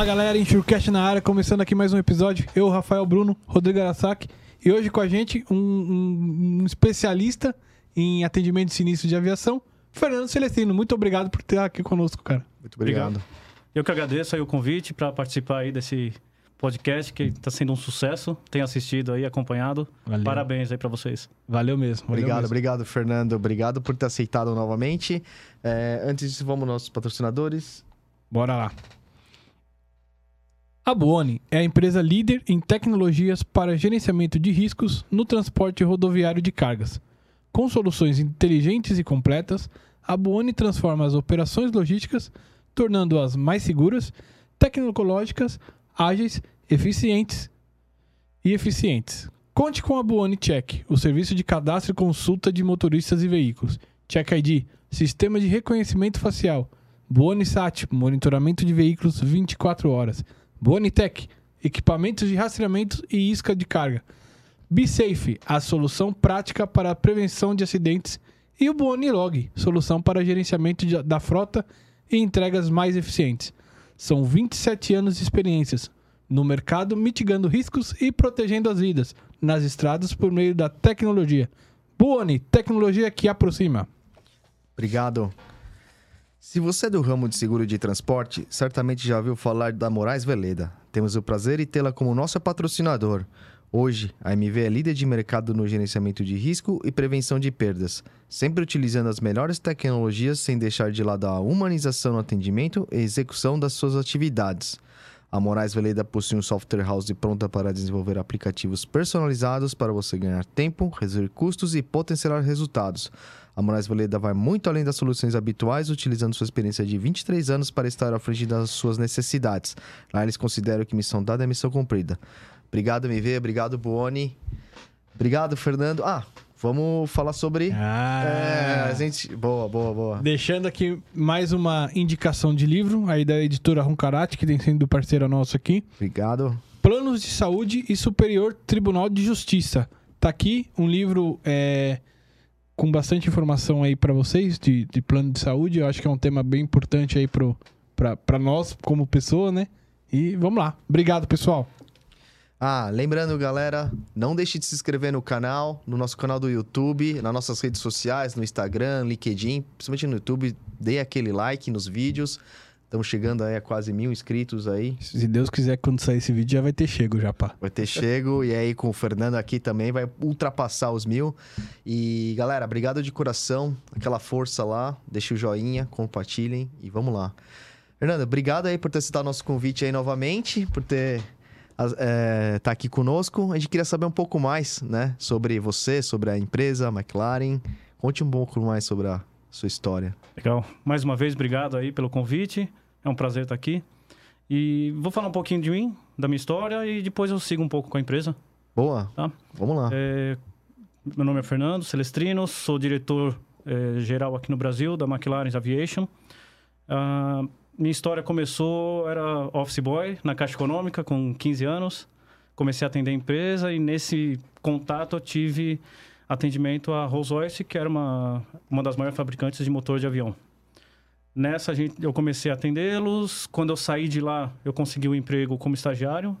Fala galera, Enxurcast na área, começando aqui mais um episódio. Eu, Rafael Bruno, Rodrigo Arasaki. E hoje com a gente um, um- um especialista em atendimento de sinistro de aviação, Fernando Celestino. Muito obrigado por estar aqui conosco, cara. Muito obrigado. Eu que agradeço aí o convite para participar aí desse podcast que está sendo um sucesso. Tenho assistido aí, acompanhado. Valeu. Parabéns aí para vocês. Valeu mesmo. valeu Obrigado, mesmo. obrigado, Fernando. Obrigado por ter aceitado novamente. É, antes disso, vamos aos nossos patrocinadores. Bora lá. A Buoni é a empresa líder em tecnologias para gerenciamento de riscos no transporte rodoviário de cargas. Com soluções inteligentes e completas, a Buoni transforma as operações logísticas, tornando-as mais seguras, tecnológicas, ágeis, eficientes e eficientes. Conte com a Buoni Check, o serviço de cadastro e consulta de motoristas e veículos. Check ID, sistema de reconhecimento facial. Buonisat, monitoramento de veículos 24 horas. Bonitec, equipamentos de rastreamento e isca de carga. BeSafe, a solução prática para a prevenção de acidentes. E o Buonilog, solução para gerenciamento de- da frota e entregas mais eficientes. São 27 anos de experiências no mercado, mitigando riscos e protegendo as vidas nas estradas por meio da tecnologia. Buoni, tecnologia que aproxima. Obrigado. Se você é do ramo de seguro de transporte, certamente já ouviu falar da Moraes Veleda. Temos o prazer em tê-la como nossa patrocinador. Hoje, a MV é líder de mercado no gerenciamento de risco e prevenção de perdas, sempre utilizando as melhores tecnologias sem deixar de lado a humanização no atendimento e execução das suas atividades. A Moraes Veleda possui um software house pronta para desenvolver aplicativos personalizados para você ganhar tempo, reduzir custos e potencializar resultados. A Moraes Veleda vai muito além das soluções habituais, utilizando sua experiência de 23 anos para estar à frente das suas necessidades. Lá eles consideram que missão dada é missão cumprida. Obrigado, MV. Obrigado, Buoni. Obrigado, Fernando. Ah, vamos falar sobre... Ah, É, a gente... Boa, boa, boa. Deixando aqui mais uma indicação de livro, aí da editora Roncarate, que tem sido parceira nossa aqui. Obrigado. Planos de Saúde e Superior Tribunal de Justiça. Tá aqui um livro é, com bastante informação aí para vocês de, de plano de saúde. Eu acho que é um tema bem importante aí pra nós como pessoa, né? E vamos lá. Obrigado, pessoal. Ah, lembrando, galera, não deixe de se inscrever no canal, no nosso canal do YouTube, nas nossas redes sociais, no Instagram, LinkedIn, principalmente no YouTube. Dê aquele like nos vídeos. Estamos chegando aí a quase mil inscritos aí. Se Deus quiser, quando sair esse vídeo, já vai ter chego já, pá. Vai ter chego e aí com o Fernando aqui também vai ultrapassar os mil. E galera, obrigado de coração, aquela força lá. Deixe o joinha, compartilhem e vamos lá. Fernando, obrigado aí por ter citado nosso convite aí novamente, por ter é, tá aqui conosco. A gente queria saber um pouco mais, né, sobre você, sobre a empresa, a McLaren. Conte um pouco mais sobre a sua história. Legal. Mais uma vez, obrigado aí pelo convite. É um prazer estar aqui. E vou falar um pouquinho de mim, da minha história e depois eu sigo um pouco com a empresa. Boa. Tá. Vamos lá. É, meu nome é Fernando Celestrino, sou diretor é, geral aqui no Brasil da McLaren Aviation. Ah, minha história começou, era office boy na Caixa Econômica com 15 anos. Comecei a atender a empresa e nesse contato eu tive atendimento à Rolls-Royce, que era uma, uma das maiores fabricantes de motor de avião. Nessa gente, eu comecei a atendê-los. Quando eu saí de lá, eu consegui um emprego como estagiário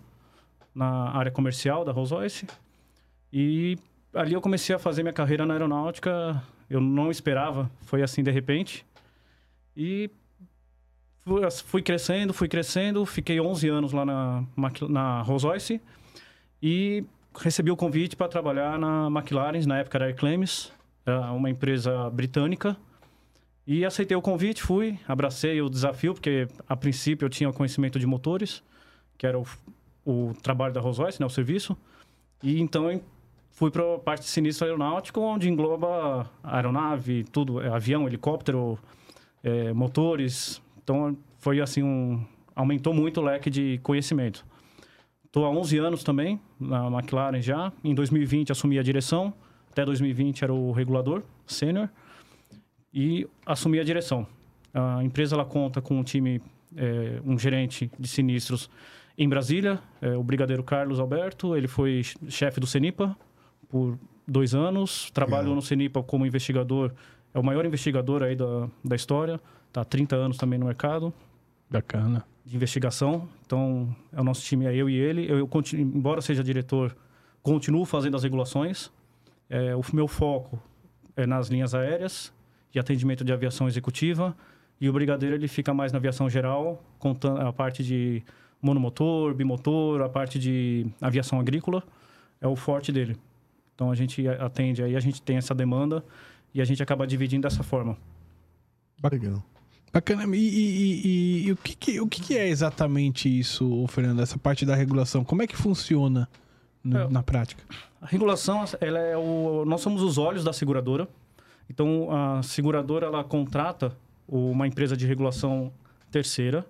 na área comercial da Rolls-Royce. E ali eu comecei a fazer minha carreira na aeronáutica. Eu não esperava, foi assim de repente. E fui, crescendo, fui crescendo. Fiquei 11 anos lá na, na Rolls-Royce. E recebi o convite para trabalhar na McLaren, na época era Airclames, era uma empresa britânica. E aceitei o convite, fui, abracei o desafio, porque a princípio eu tinha conhecimento de motores, que era o, o trabalho da Rolls-Royce, né, o serviço. E então eu fui para a parte de sinistro aeronáutico, onde engloba aeronave, tudo, é, avião, helicóptero, é, motores. Então foi assim um aumentou muito o leque de conhecimento. Estou há 11 anos também na McLaren já. Em 2020 assumi a direção. Até 2020 era o regulador sênior e assumi a direção. A empresa ela conta com um time, é, um gerente de sinistros em Brasília, é, o brigadeiro Carlos Alberto. Ele foi chefe do CENIPA por dois anos. Trabalhou Legal. no CENIPA como investigador. É o maior investigador aí da, da história. Está há 30 anos também no mercado. Bacana. de investigação. Então, é o nosso time, é eu e ele. Eu, eu continuo, embora seja diretor, continuo fazendo as regulações. É, o meu foco é nas linhas aéreas, de atendimento de aviação executiva. E o brigadeiro ele fica mais na aviação geral, contando a parte de monomotor, bimotor, a parte de aviação agrícola. É o forte dele. Então, a gente atende aí, a gente tem essa demanda e a gente acaba dividindo dessa forma. Legal. Bacana. E, e- e- e o, que, que- o que, que é exatamente isso, Fernando? Essa parte da regulação? Como é que funciona no- É. na prática? A regulação, ela é o, nós somos os olhos da seguradora. Então, a seguradora ela contrata uma empresa de regulação terceira.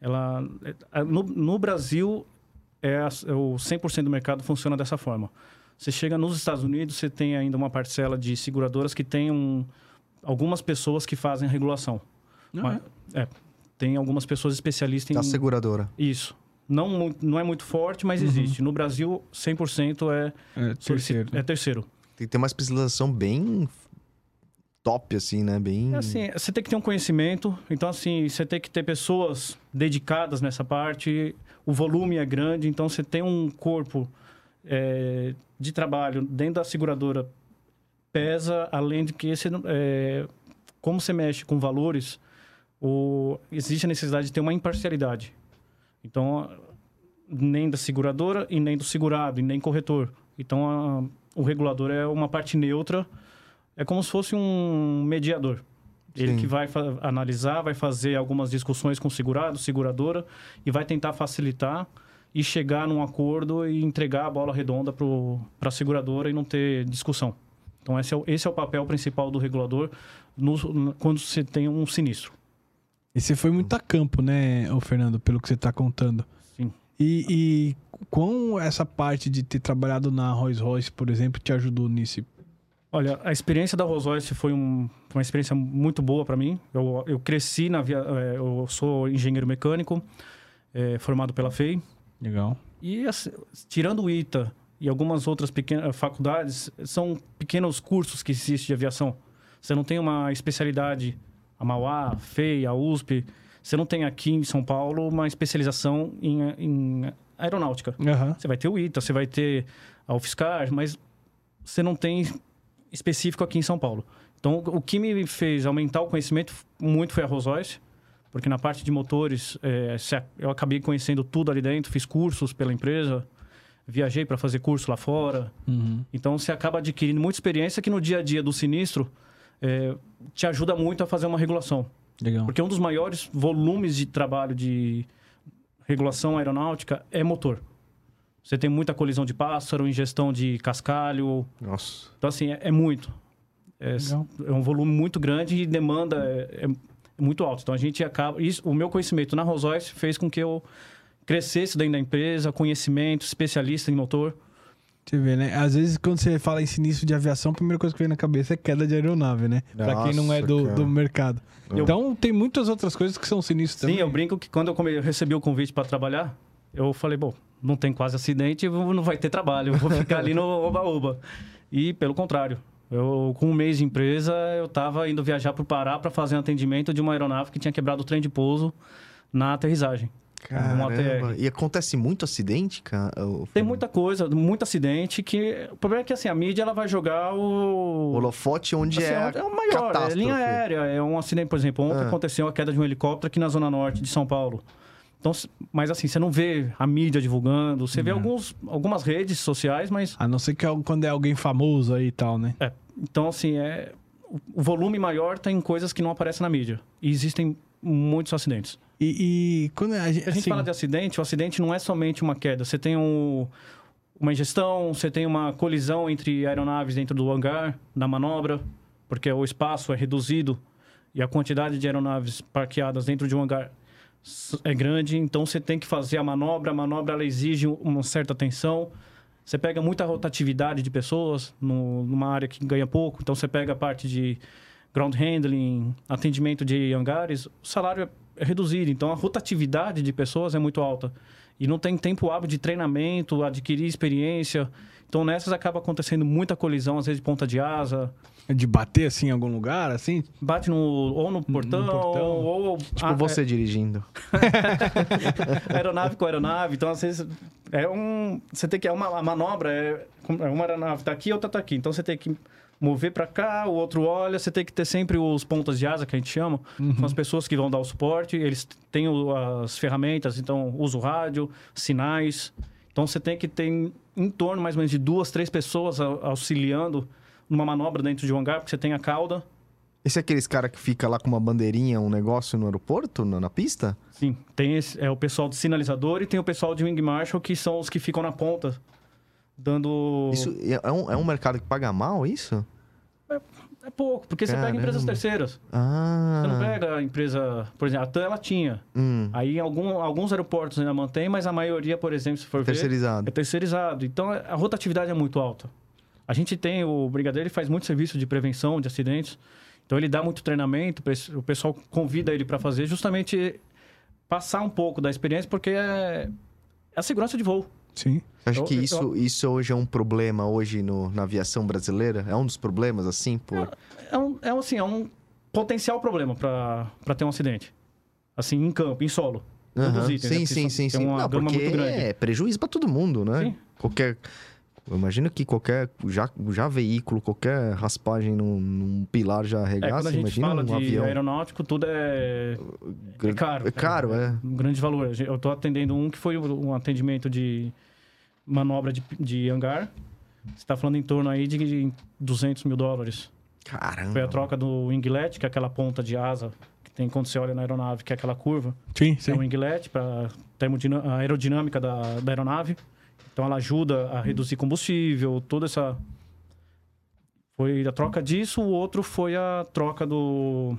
Ela, é, no, no Brasil, é, é o 100% do mercado funciona dessa forma. Você chega nos Estados Unidos, você tem ainda uma parcela de seguradoras que tem um, algumas pessoas que fazem a regulação. Mas- é, tem algumas pessoas especialistas Da em seguradora. isso. Não, não é muito forte, mas existe. No Brasil, 100% é É, terceiro. É terceiro. Tem que ter uma especialização bem top, assim, né? Bem. É assim, você tem que ter um conhecimento. Então, assim, você tem que ter pessoas dedicadas nessa parte. O volume é grande, então você tem um corpo é, de trabalho dentro da seguradora pesa, além de que não- é, como você mexe com valores, o, existe a necessidade de ter uma imparcialidade. Então, nem da seguradora e nem do segurado e nem corretor. Então, a- o regulador é uma parte neutra, é como se fosse um mediador. Ele Sim. que vai analisar, vai fazer algumas discussões com o segurado, seguradora, e vai tentar facilitar e chegar num acordo e entregar a bola redonda para a seguradora e não ter discussão. Então, esse é, o, esse é o papel principal do regulador no- quando você tem um sinistro. E você foi muito a campo, né, ô Fernando, pelo que você está contando. Sim. E, e quão essa parte de ter trabalhado na Rolls Royce, por exemplo, te ajudou nisso? Olha, a experiência da Rolls Royce foi um- uma experiência muito boa para mim. Eu, eu cresci na via, eh, eu sou engenheiro mecânico, eh, formado pela FEI. Legal. E assim, tirando o ITA e algumas outras pequenas faculdades, são pequenos cursos que existem de aviação. Você não tem uma especialidade, a Mauá, a FEI, a USP. Você não tem aqui em São Paulo uma especialização em, em aeronáutica. Aham. Você vai ter o ITA, você vai ter a UFSCar, mas você não tem específico aqui em São Paulo. Então, o que me fez aumentar o conhecimento muito foi a Rolls Royce, porque na parte de motores, a- eu acabei conhecendo tudo ali dentro, fiz cursos pela empresa, viajei para fazer curso lá fora. Uhum. Então, você acaba adquirindo muita experiência que no dia a dia do sinistro eh, te ajuda muito a fazer uma regulação. Legal. Porque um dos maiores volumes de trabalho de regulação aeronáutica é motor. Você tem muita colisão de pássaro, ingestão de cascalho. Nossa. Então, assim, é, é muito. É, é um volume muito grande e demanda é, é muito alto. Então, a gente acaba... Isso, o meu conhecimento na Rolls fez com que eu crescesse dentro da empresa, conhecimento, especialista em motor. Você vê, né? Às vezes, quando você fala em sinistro de aviação, a primeira coisa que vem na cabeça é queda de aeronave, né? pra quem não é do, cara. do mercado. Eu- Então, tem muitas outras coisas que são sinistros Sim, também. eu brinco que quando eu come- eu recebi o convite para trabalhar, eu falei, bom, não tem quase acidente, não vai ter trabalho, eu vou ficar ali no oba-oba. E pelo contrário, eu com um mês de empresa, eu estava indo viajar para o Pará para fazer um atendimento de uma aeronave que tinha quebrado o trem de pouso na aterrissagem. Caramba. E acontece muito acidente, cara? Tem muita coisa, muito acidente que o problema é que assim a mídia ela vai jogar o Holofote onde Assim, é, é o maior, é catástrofe. linha aérea, é um acidente, por exemplo, ontem Ah. aconteceu a queda de um helicóptero aqui na zona norte de São Paulo. Então, mas assim, você não vê a mídia divulgando, você vê alguns, algumas redes sociais, mas A não ser que é quando é alguém famoso aí e tal, né? é, então assim, é o- volume maior tem coisas que não aparecem na mídia. E existem muitos acidentes. E, e quando a gente, Se a gente assim, fala de acidente, o acidente não é somente uma queda. Você tem um- uma ingestão, você tem uma colisão entre aeronaves dentro do hangar, na manobra, porque o espaço é reduzido e a quantidade de aeronaves parqueadas dentro de um hangar é grande, então você tem que fazer a manobra. A manobra ela exige uma certa atenção. Você pega muita rotatividade de pessoas no- numa área que ganha pouco, então você pega a parte de ground handling, atendimento de hangares, o salário é é reduzido, então a rotatividade de pessoas é muito alta. e não tem tempo hábil de treinamento, adquirir experiência. Então nessas acaba acontecendo muita colisão, às vezes de ponta de asa. De bater assim em algum lugar, assim? Bate no, ou no portão, portão. ou. Tipo ah, você dirigindo. é, aeronave com aeronave. Então, às vezes, é um. Você tem que. É uma a manobra, é, é uma aeronave tá aqui, outra tá aqui. Então você tem que mover para cá, o outro olha. Você tem que ter sempre os pontas de asa, que a gente chama. São as pessoas que vão dar o suporte. Eles têm as ferramentas, então usa o rádio, sinais. Então você tem que ter em, torno mais ou menos de duas, três pessoas au- auxiliando numa manobra dentro de um hangar, porque você tem a cauda. Esse é aqueles cara que fica lá com uma bandeirinha, um negócio no aeroporto, na, na pista? Sim, tem esse, é o pessoal de sinalizador e tem o pessoal de wing marshal, que são os que ficam na ponta, dando... Isso é é um, é um mercado que paga mal, isso? É pouco, porque você pega empresas Caramba. terceiras. Ah. Você não pega a empresa... Por exemplo, a TAM, ela tinha. Hum, Aí algum, alguns aeroportos ainda mantém, mas a maioria, por exemplo, se for ver, terceirizado. é terceirizado. Então, a rotatividade é muito alta. A gente tem... O Brigadeiro ele faz muito serviço de prevenção de acidentes. Então, ele dá muito treinamento. O pessoal convida ele para fazer justamente passar um pouco da experiência, porque é, é a segurança de voo. Sim. Você acha Eu- que eu- isso, isso hoje é um problema hoje no, na aviação brasileira? É um dos problemas, assim, por... É um, é um, assim, é um potencial problema para ter um acidente. Assim, em campo, em solo. Um Aham. itens, né? Sim, Porque sim, sim, sim. uma Não, gama porque muito grande. é prejuízo pra todo mundo, né? Sim. Qualquer... Eu imagino que qualquer já, já veículo, qualquer raspagem num, num pilar já É, arregaça, quando a gente imagina fala um de avião. aeronáutico, tudo é, é caro. É caro, é. Um grande valor. Eu estou atendendo um que foi um atendimento de manobra de, de hangar. Você está falando em torno aí de 200 mil dólares. Caramba. Foi a troca do winglet, que é aquela ponta de asa que tem quando você olha na aeronave, que é aquela curva. Sim, É sim. um winglet para a aerodinâmica da, da aeronave. Então ela ajuda a reduzir combustível, toda essa. Foi a troca disso, o outro foi a troca do,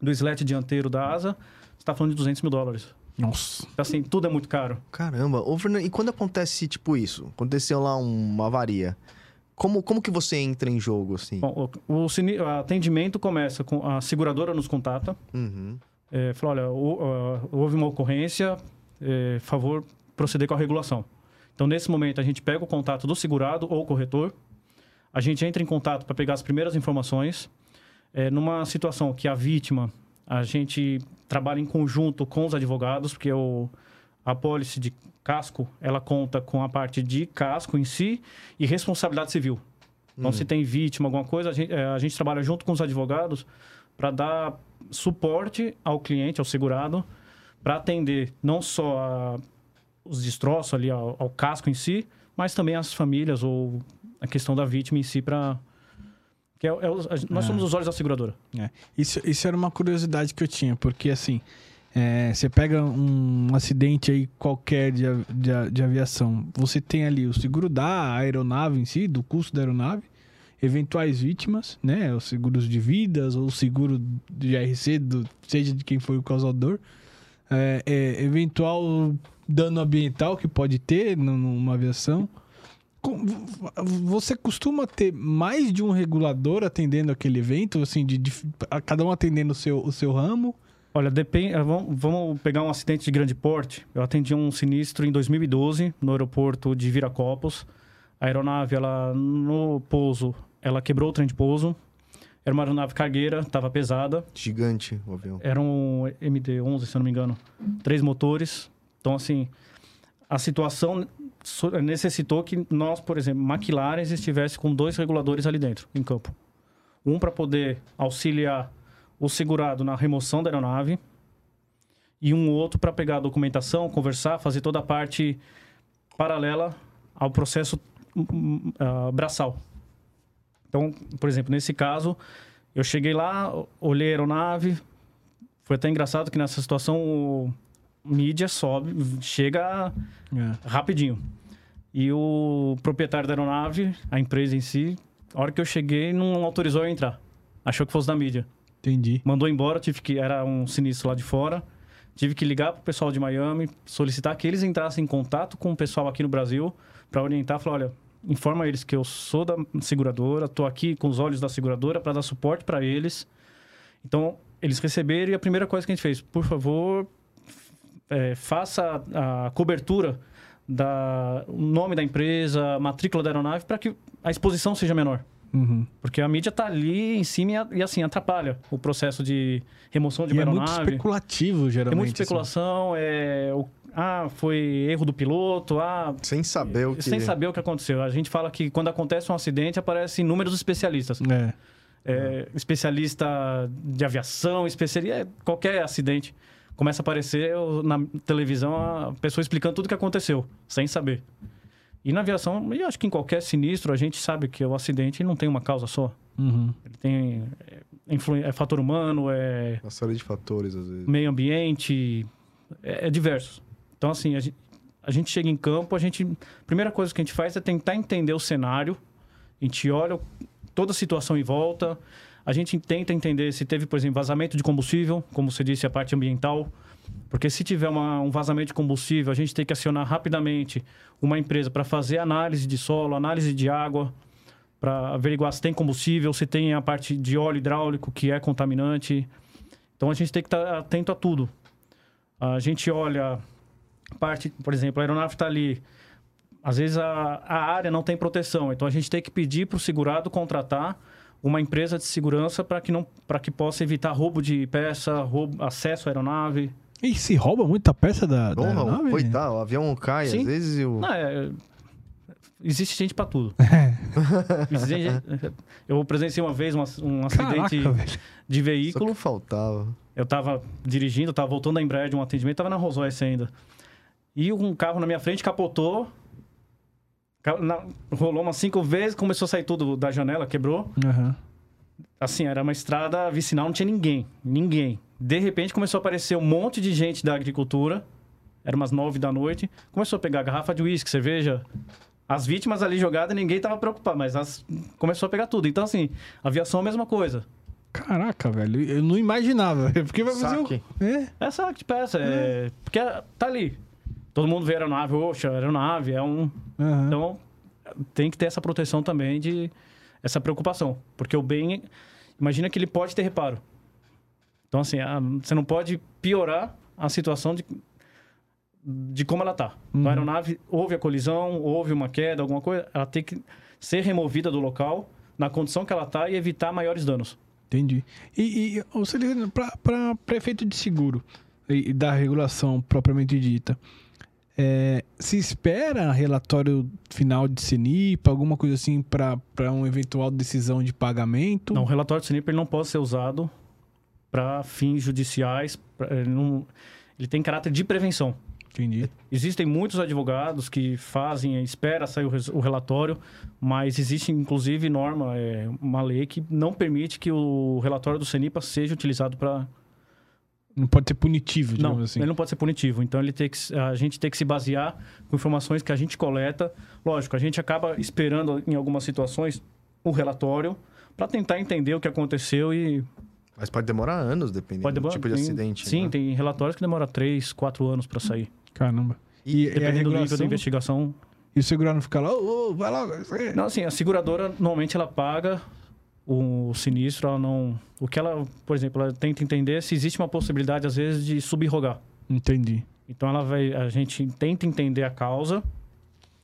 do slet dianteiro da asa. Você está falando de 200 mil dólares. Nossa. Então, assim, tudo é muito caro. Caramba. Ô, Fernando, e quando acontece, tipo, isso? Aconteceu lá uma avaria. Como, como que você entra em jogo, assim? Bom, o, o atendimento começa com a seguradora nos contata. Uhum. É, fala, olha, hou- houve uma ocorrência, é, favor proceder com a regulação. Então, nesse momento, a gente pega o contato do segurado ou corretor, a gente entra em contato para pegar as primeiras informações. É, numa situação que a vítima, a gente trabalha em conjunto com os advogados, porque o, a pólice de casco, ela conta com a parte de casco em si e responsabilidade civil. Então, se tem vítima, alguma coisa, a gente, é, a gente trabalha junto com os advogados para dar suporte ao cliente, ao segurado, para atender não só a- os destroços ali ao, ao casco em si, mas também as famílias ou a questão da vítima em si para que é, é os- a- nós É. somos os olhos da seguradora. É. Isso, isso era uma curiosidade que eu tinha, porque assim, é, você pega um acidente aí qualquer de, de, de aviação, você tem ali o seguro da aeronave em si, do custo da aeronave, eventuais vítimas, né? Os seguros de vidas ou o seguro de RC, do, seja de quem foi o causador, é, é, eventual dano ambiental que pode ter nu- numa aviação. Você costuma ter mais de um regulador atendendo aquele evento, assim, de, de- a- cada um atendendo o seu, o seu ramo? Olha, depende, eh, vamos, vamos pegar um acidente de grande porte. Eu atendi um sinistro em 2012 no aeroporto de Viracopos. A aeronave, ela no pouso, ela quebrou o trem de pouso. Era uma aeronave cargueira, estava pesada. Gigante o avião. Era um MD-11, se eu não me engano. Três motores. Então, assim, a situação necessitou que nós, por exemplo, McLaren estivesse com dois reguladores ali dentro, em campo. Um para poder auxiliar o segurado na remoção da aeronave e um outro para pegar a documentação, conversar, fazer toda a parte paralela ao processo ah, braçal. Então, por exemplo, nesse caso, eu cheguei lá, olhei a aeronave, foi até engraçado que nessa situação o mídia sobe, chega É. rapidinho. E o proprietário da aeronave, a empresa em si, a hora que eu cheguei, não autorizou eu entrar. Achou que fosse da mídia. Entendi. Mandou embora, tive que era um sinistro lá de fora. Tive que ligar pro pessoal de Miami, solicitar que eles entrassem em contato com o pessoal aqui no Brasil para orientar, falar, olha, informa eles que eu sou da seguradora, tô aqui com os olhos da seguradora para dar suporte para eles. Então, eles receberam e a primeira coisa que a gente fez, por favor, é, faça a, a cobertura da o nome da empresa, matrícula da aeronave, para que a exposição seja menor. Uhum. Porque a mídia está ali em cima e, e, assim, atrapalha o processo de remoção de E uma é muito aeronave. especulativo, geralmente. Tem muita assim. especulação, é, o- ah, foi erro do piloto, ah, Sem saber o que... sem saber o que aconteceu. A gente fala que quando acontece um acidente, aparecem inúmeros especialistas. É. É, especialista de aviação, especialista, qualquer acidente. Começa a aparecer na televisão a pessoa explicando tudo o que aconteceu, sem saber. E na aviação, e acho que em qualquer sinistro, a gente sabe que o acidente não tem uma causa só. Uhum. Ele tem é, é fator humano, é Uma série de fatores, às vezes. meio ambiente, é, é diversos. Então, assim, a gente, a gente chega em campo, a gente... A primeira coisa que a gente faz é tentar entender o cenário. A gente olha toda a situação em volta. A gente tenta entender se teve, por exemplo, vazamento de combustível, como você disse, a parte ambiental. Porque se tiver uma- um vazamento de combustível, a gente tem que acionar rapidamente uma empresa para fazer análise de solo, análise de água, para averiguar se tem combustível, se tem a parte de óleo hidráulico, que é contaminante. Então a gente tem que estar atento a tudo. A gente olha parte, por exemplo, a aeronave está ali. Às vezes a, a área não tem proteção, então a gente tem que pedir para o segurado contratar uma empresa de segurança para que não para que possa evitar roubo de peça, roubo, acesso à aeronave. E se rouba muita peça da, da Porra, aeronave? coitado, o avião cai, Sim. às vezes e o... Não, é, existe gente para tudo. Existe gente- eu presenciei uma vez um, um acidente Caraca, de Só veículo. que faltava. Eu tava dirigindo, tava voltando da Embraer de um atendimento, tava na Rolls Royce ainda. E um carro na minha frente capotou. Na- rolou umas cinco vezes, começou a sair tudo da janela, quebrou. Aham. Assim, era uma estrada vicinal, não tinha ninguém. Ninguém. De repente começou a aparecer um monte de gente da agricultura. Era umas nove da noite. Começou a pegar garrafa de uísque, cerveja. As vítimas ali jogadas, ninguém tava preocupado, mas as... começou a pegar tudo. Então, assim, aviação é a mesma coisa. Caraca, velho. Eu não imaginava. Porque vai fazer Saque. o... É. É saco de peça, é... porque tá ali. Todo mundo vê aeronave, oxa, aeronave, é um... Aham. Então, tem que ter essa proteção também de... Essa preocupação. Porque o bem... Imagina que ele pode ter reparo. Então, assim, a- você não pode piorar a situação de, de como ela tá. Então, Uhum. a aeronave, houve a colisão, houve uma queda, alguma coisa, ela tem que ser removida do local na condição que ela tá e evitar maiores danos. Entendi. E, e pra prefeito de seguro e, e da regulação propriamente dita, é, se espera relatório final de CENIPA, alguma coisa assim, para uma eventual decisão de pagamento? Não, o relatório de CNIP ele não pode ser usado para fins judiciais. pra- ele, não- ele tem caráter de prevenção. Entendi. Existem muitos advogados que fazem, espera sair o, o relatório, mas existe inclusive norma, é, uma lei que não permite que o relatório do CENIPA seja utilizado para Não pode ser punitivo, não, digamos assim. ele não pode ser punitivo. Então ele tem que, a gente tem que se basear com informações que a gente coleta. Lógico, a gente acaba esperando em algumas situações o relatório para tentar entender o que aconteceu e Mas pode demorar anos, dependendo pode do demorar. tipo de tem- acidente. Sim, né? tem relatórios que demoram 3, 4 anos para sair. Caramba. E, e a Dependendo do nível da investigação. E o segurado não fica lá, ô, ô, vai logo. isso aí. Não, assim, a seguradora normalmente ela paga o sinistro, ela não. O que ela, por exemplo, ela tenta entender se existe uma possibilidade, às vezes, de subrrogar. Entendi. Então ela vai. A gente tenta entender a causa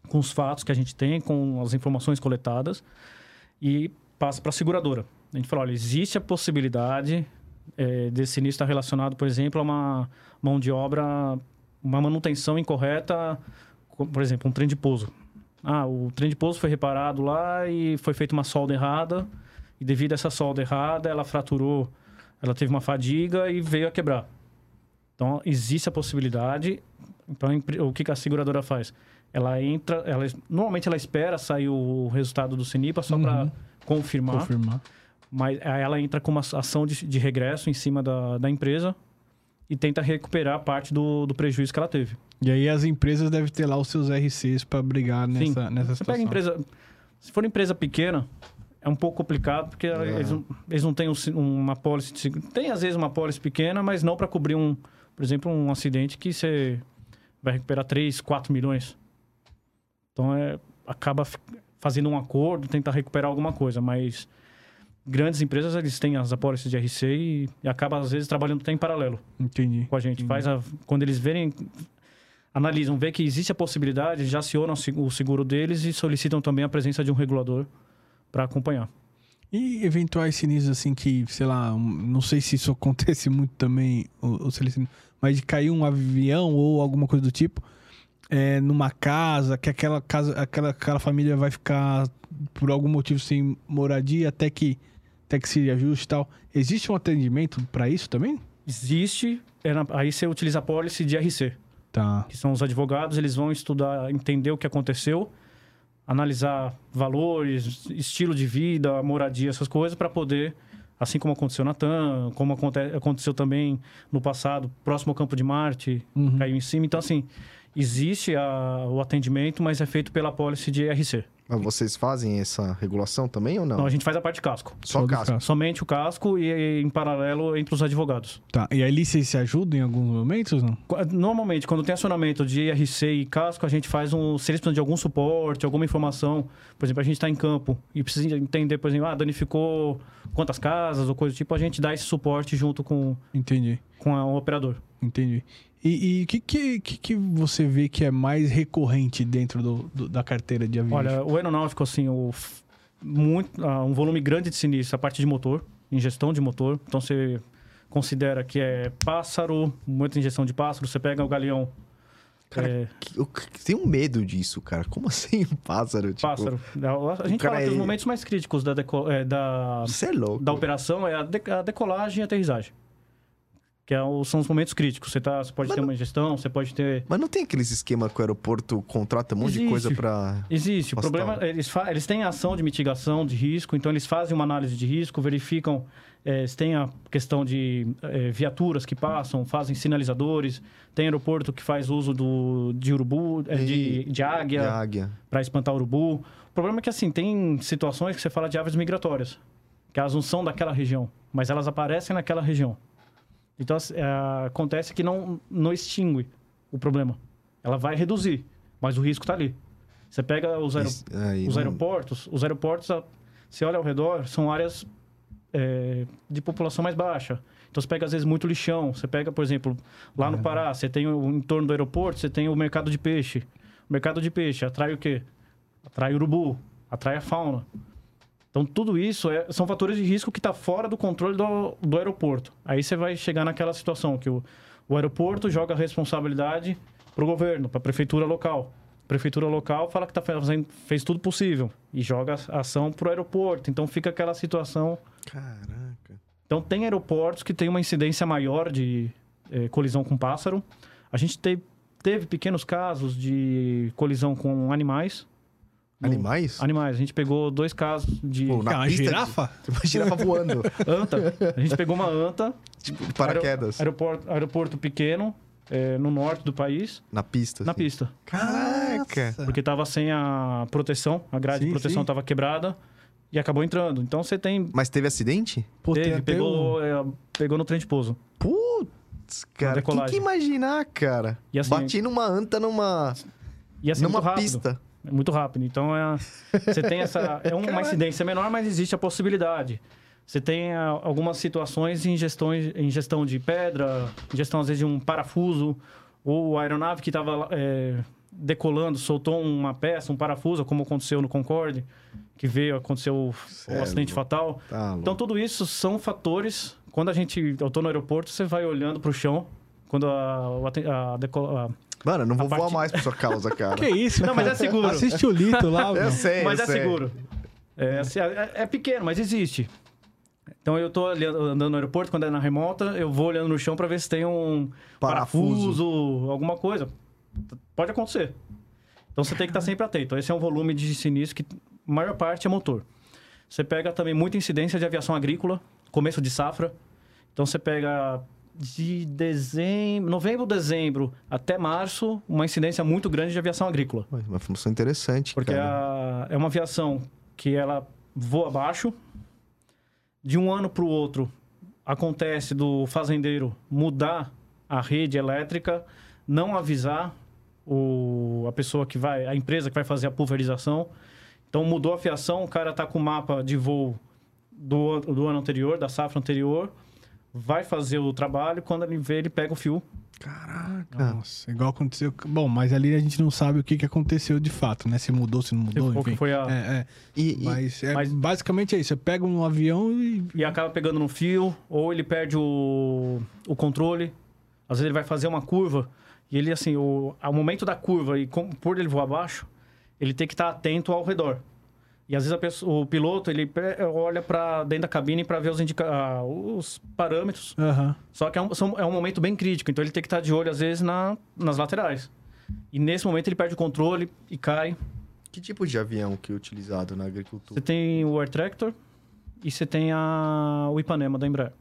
com os fatos que a gente tem, com as informações coletadas, e passa para a seguradora. A gente fala, olha, existe a possibilidade eh, desse sinistro estar relacionado, por exemplo, a uma mão de obra, uma manutenção incorreta, co- por exemplo, um trem de pouso. Ah, o trem de pouso foi reparado lá e foi feita uma solda errada, e devido a essa solda errada, ela fraturou, ela teve uma fadiga e veio a quebrar. Então, existe a possibilidade. Então, o que a seguradora faz? Ela entra, ela, normalmente ela espera sair o resultado do CENIPA só para Uhum. confirmar, Confirmar. mas aí ela entra com uma ação de, de regresso em cima da, da empresa e tenta recuperar parte do, do prejuízo que ela teve. E aí as empresas devem ter lá os seus RCs para brigar Sim. nessa, nessa Você situação. pega empresa. Se for empresa pequena, é um pouco complicado, porque eles, não, eles não têm um uma pólice de seguro. Tem, às vezes, uma pólice pequena, mas não para cobrir um, por exemplo, um acidente que você vai recuperar 3, 4 milhões. Então, é, acaba fazendo um acordo, tentar recuperar alguma coisa, mas grandes empresas, eles têm as apólices de RC e, e acaba, às vezes, trabalhando até em paralelo Entendi. com a gente. Entendi. Faz a, quando eles verem, analisam, vê que existe a possibilidade, já acionam o seguro deles e solicitam também a presença de um regulador para acompanhar. E eventuais sinistros, assim, que, sei lá, não sei se isso acontece muito também, o, o Celestino, mas de cair um avião ou alguma coisa do tipo, é, numa casa, que aquela casa, aquela, aquela família vai ficar por algum motivo sem moradia até que, até que se ajuste e tal. Existe um atendimento pra isso também? Existe, é na- aí você utiliza a pólice de RC. Tá. que são os advogados, eles vão estudar, entender o que aconteceu, analisar valores, estilo de vida, moradia, essas coisas, para poder, assim como aconteceu na TAM, como aconte- aconteceu também no passado, próximo ao Campo de Marte, Uhum. caiu em cima. Então, assim, existe a- o atendimento, mas é feito pela pólice de RC. Mas vocês fazem essa regulação também ou não? Então, a gente faz a parte de casco. Só Só do caso. casco. Somente o casco e, em paralelo, entre os advogados. Tá. E ali vocês se ajudam em alguns momentos, não? Normalmente, quando tem acionamento de IRC e casco, a gente faz um. Se eles precisam de algum suporte, alguma informação, por exemplo, a gente está em campo e precisa entender, por exemplo, ah, danificou quantas casas ou coisa do tipo, a gente dá esse suporte junto com, Entendi. com a- o operador. Entendi. E o que, que, que, que você vê que é mais recorrente dentro do, do- da carteira de avião? Olha, o aeronáutico, assim, o, muito, ah, um volume grande de sinistro, a parte de motor, injeção de motor. Então, você considera que é pássaro, muita injeção de pássaro, você pega o galeão. Cara, é, Eu tenho medo disso, cara. Como assim um pássaro? Tipo, pássaro. A gente fala que os é- momentos mais críticos da, deco- é, da, é louco. da operação é a, de- a decolagem e aterrissagem. Que é o- são os momentos críticos. Você, tá, você pode Mas ter não- uma ingestão, você pode ter. Mas não tem aqueles esquema que o aeroporto contrata um monte de Existe. coisa pra. Existe. O Posso problema eles, fa- eles têm ação de mitigação de risco, então eles fazem uma análise de risco, verificam. eles têm a questão de eh, viaturas que passam, fazem sinalizadores. Tem aeroporto que faz uso do, de urubu, de, de De águia. águia. para espantar urubu. O problema é que, assim, tem situações que você fala de aves migratórias, que elas não são daquela região, mas elas aparecem naquela região. Então, é, acontece que não, não extingue o problema. Ela vai reduzir, mas o risco está ali. Você pega os, aí os aeroportos, os aeroportos, você olha ao redor, são áreas é, de população mais baixa. Então, você pega, às vezes, muito lixão. Você pega, por exemplo, lá no Pará, você tem o em torno do aeroporto, você tem o mercado de peixe. O mercado de peixe atrai o quê? Atrai urubu, atrai a fauna. Então, tudo isso é- são fatores de risco que está fora do controle do, do aeroporto. Aí você vai chegar naquela situação que o, o aeroporto joga a responsabilidade para o governo, para a prefeitura local. A prefeitura local fala que tá fazendo, fez tudo possível e joga a ação para o aeroporto. Então, fica aquela situação Caraca. então, tem aeroportos que têm uma incidência maior de eh, colisão com pássaro. A gente te- teve pequenos casos de colisão com animais. Animais? Animais. A gente pegou dois casos de Pô, na Ah, uma de- girafa? Uma girafa voando. anta. A gente pegou uma anta. tipo, de paraquedas. Aeroporto, aeroporto pequeno, eh, no norte do país, Na pista. na assim. pista. Caraca. Porque estava sem a proteção, a grade Sim, de proteção sim. estava quebrada e acabou entrando. Então, você tem... Mas teve acidente? Pô, tem Teve, até um- pegou, eh, pegou no trem de pouso. Putz, cara. Quem decolagem. que imaginar, cara? E assim- Bati numa anta numa, E assim, numa pista. É muito rápido. Então, é, você tem essa... É uma incidência menor, mas existe a possibilidade. Você tem ah, algumas situações em, gestões, em gestão de pedra, em gestão, às vezes, de um parafuso, ou a aeronave que estava decolando soltou uma peça, um parafuso, como aconteceu no Concorde, que veio, aconteceu o, o Cê acidente é fatal. Tá. Então, tudo isso são fatores... Quando a gente... Eu tô no aeroporto, você vai olhando para o chão, quando a, a, deco- a- Mano, eu não vou a voar partir- mais por sua causa, cara. Que isso, Não, mas é seguro. Assiste o Lito lá. Eu sei, mas eu é sei. seguro. É, assim, é- é pequeno, mas existe. Então eu tô ali andando no aeroporto, quando é na remota, eu vou olhando no chão para ver se tem um Parafuso. parafuso, alguma coisa. Pode acontecer. Então você tem que estar sempre atento. Esse é um volume de sinistro que a maior parte é motor. Você pega também muita incidência de aviação agrícola, começo de safra. Então você pega de dezembro, novembro, dezembro até março, uma incidência muito grande de aviação agrícola. Uma função interessante, Porque a- é uma aviação que ela voa abaixo. De um ano para o outro, acontece do fazendeiro mudar a rede elétrica, não avisar o, a pessoa que vai, a empresa que vai fazer a pulverização. Então mudou a fiação, o cara tá com o mapa de voo do, do ano anterior, da safra anterior, vai fazer o trabalho, quando ele vê, ele pega o fio. Caraca. Nossa, igual aconteceu. Bom, mas ali a gente não sabe o que, que aconteceu de fato, né? Se mudou, se não mudou, enfim. foi a- É, é. E, e- Mas, é, mas- basicamente é isso. Você pega um avião e. E acaba pegando no fio, ou ele perde o, o controle. Às vezes ele vai fazer uma curva, e ele, assim, o, ao momento da curva, e com, por ele voar abaixo, ele tem que estar atento ao redor. E às vezes a pessoa- o piloto, ele olha para dentro da cabine para ver os, indica, ah, os parâmetros. Aham. Só que é um, são- é um momento bem crítico, então ele tem que estar de olho, às vezes, na, nas laterais. E nesse momento ele perde o controle e cai. que tipo de avião que é utilizado na Você agricultura? tem o Air Tractor e você tem a, o Ipanema da Embraer.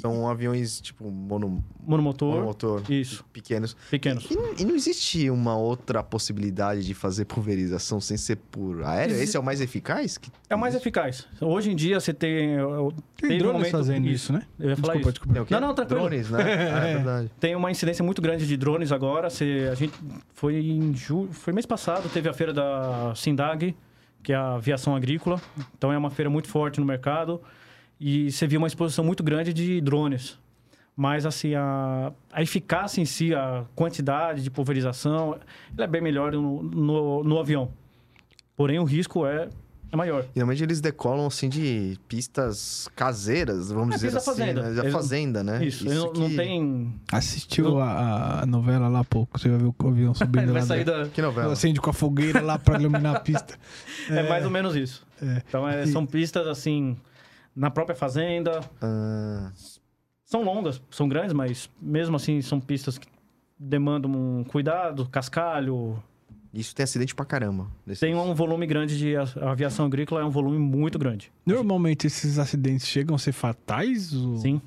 São aviões, tipo, mono, Monomotor, monomotor. Isso. Pequenos. pequenos. E, não- e não existe uma outra possibilidade de fazer pulverização sem ser por aéreo? Exi- Esse é o mais eficaz? Que- É o mais eficaz. Hoje em dia você tem. eu- Tem teve um drones momento- fazendo isso, né? Eu ia falar Desculpa, isso. desculpa. Tem quê? Não, não, tranquilo. Drones, né? Ah, é verdade. Tem uma incidência muito grande de drones agora. Você, a gente foi em julho, foi mês passado, teve a feira da Sindag, que é a aviação agrícola. Então é uma feira muito forte no mercado. E você viu uma exposição muito grande de drones. Mas assim, a, a eficácia em si, a quantidade de pulverização, ela é bem melhor no, no, no avião. Porém, o risco é, é maior. Geralmente eles decolam, assim, de pistas caseiras, vamos É, dizer pista assim. fazenda. Né? Da Eles- fazenda, né? Isso, ele não, não que- tem. Assistiu a, a novela lá há pouco. Você vai ver o avião subindo vai lá. sair da... Que novela? Acende com a fogueira lá pra iluminar a pista. É, mais ou menos isso. É. Então, é, são pistas assim, na própria fazenda. Ah, São longas, são grandes, mas mesmo assim são pistas que demandam um cuidado, cascalho. isso tem acidente pra caramba. Tem um volume grande de. A aviação agrícola é um volume muito grande. Normalmente esses acidentes chegam a ser fatais? Ou... Sim.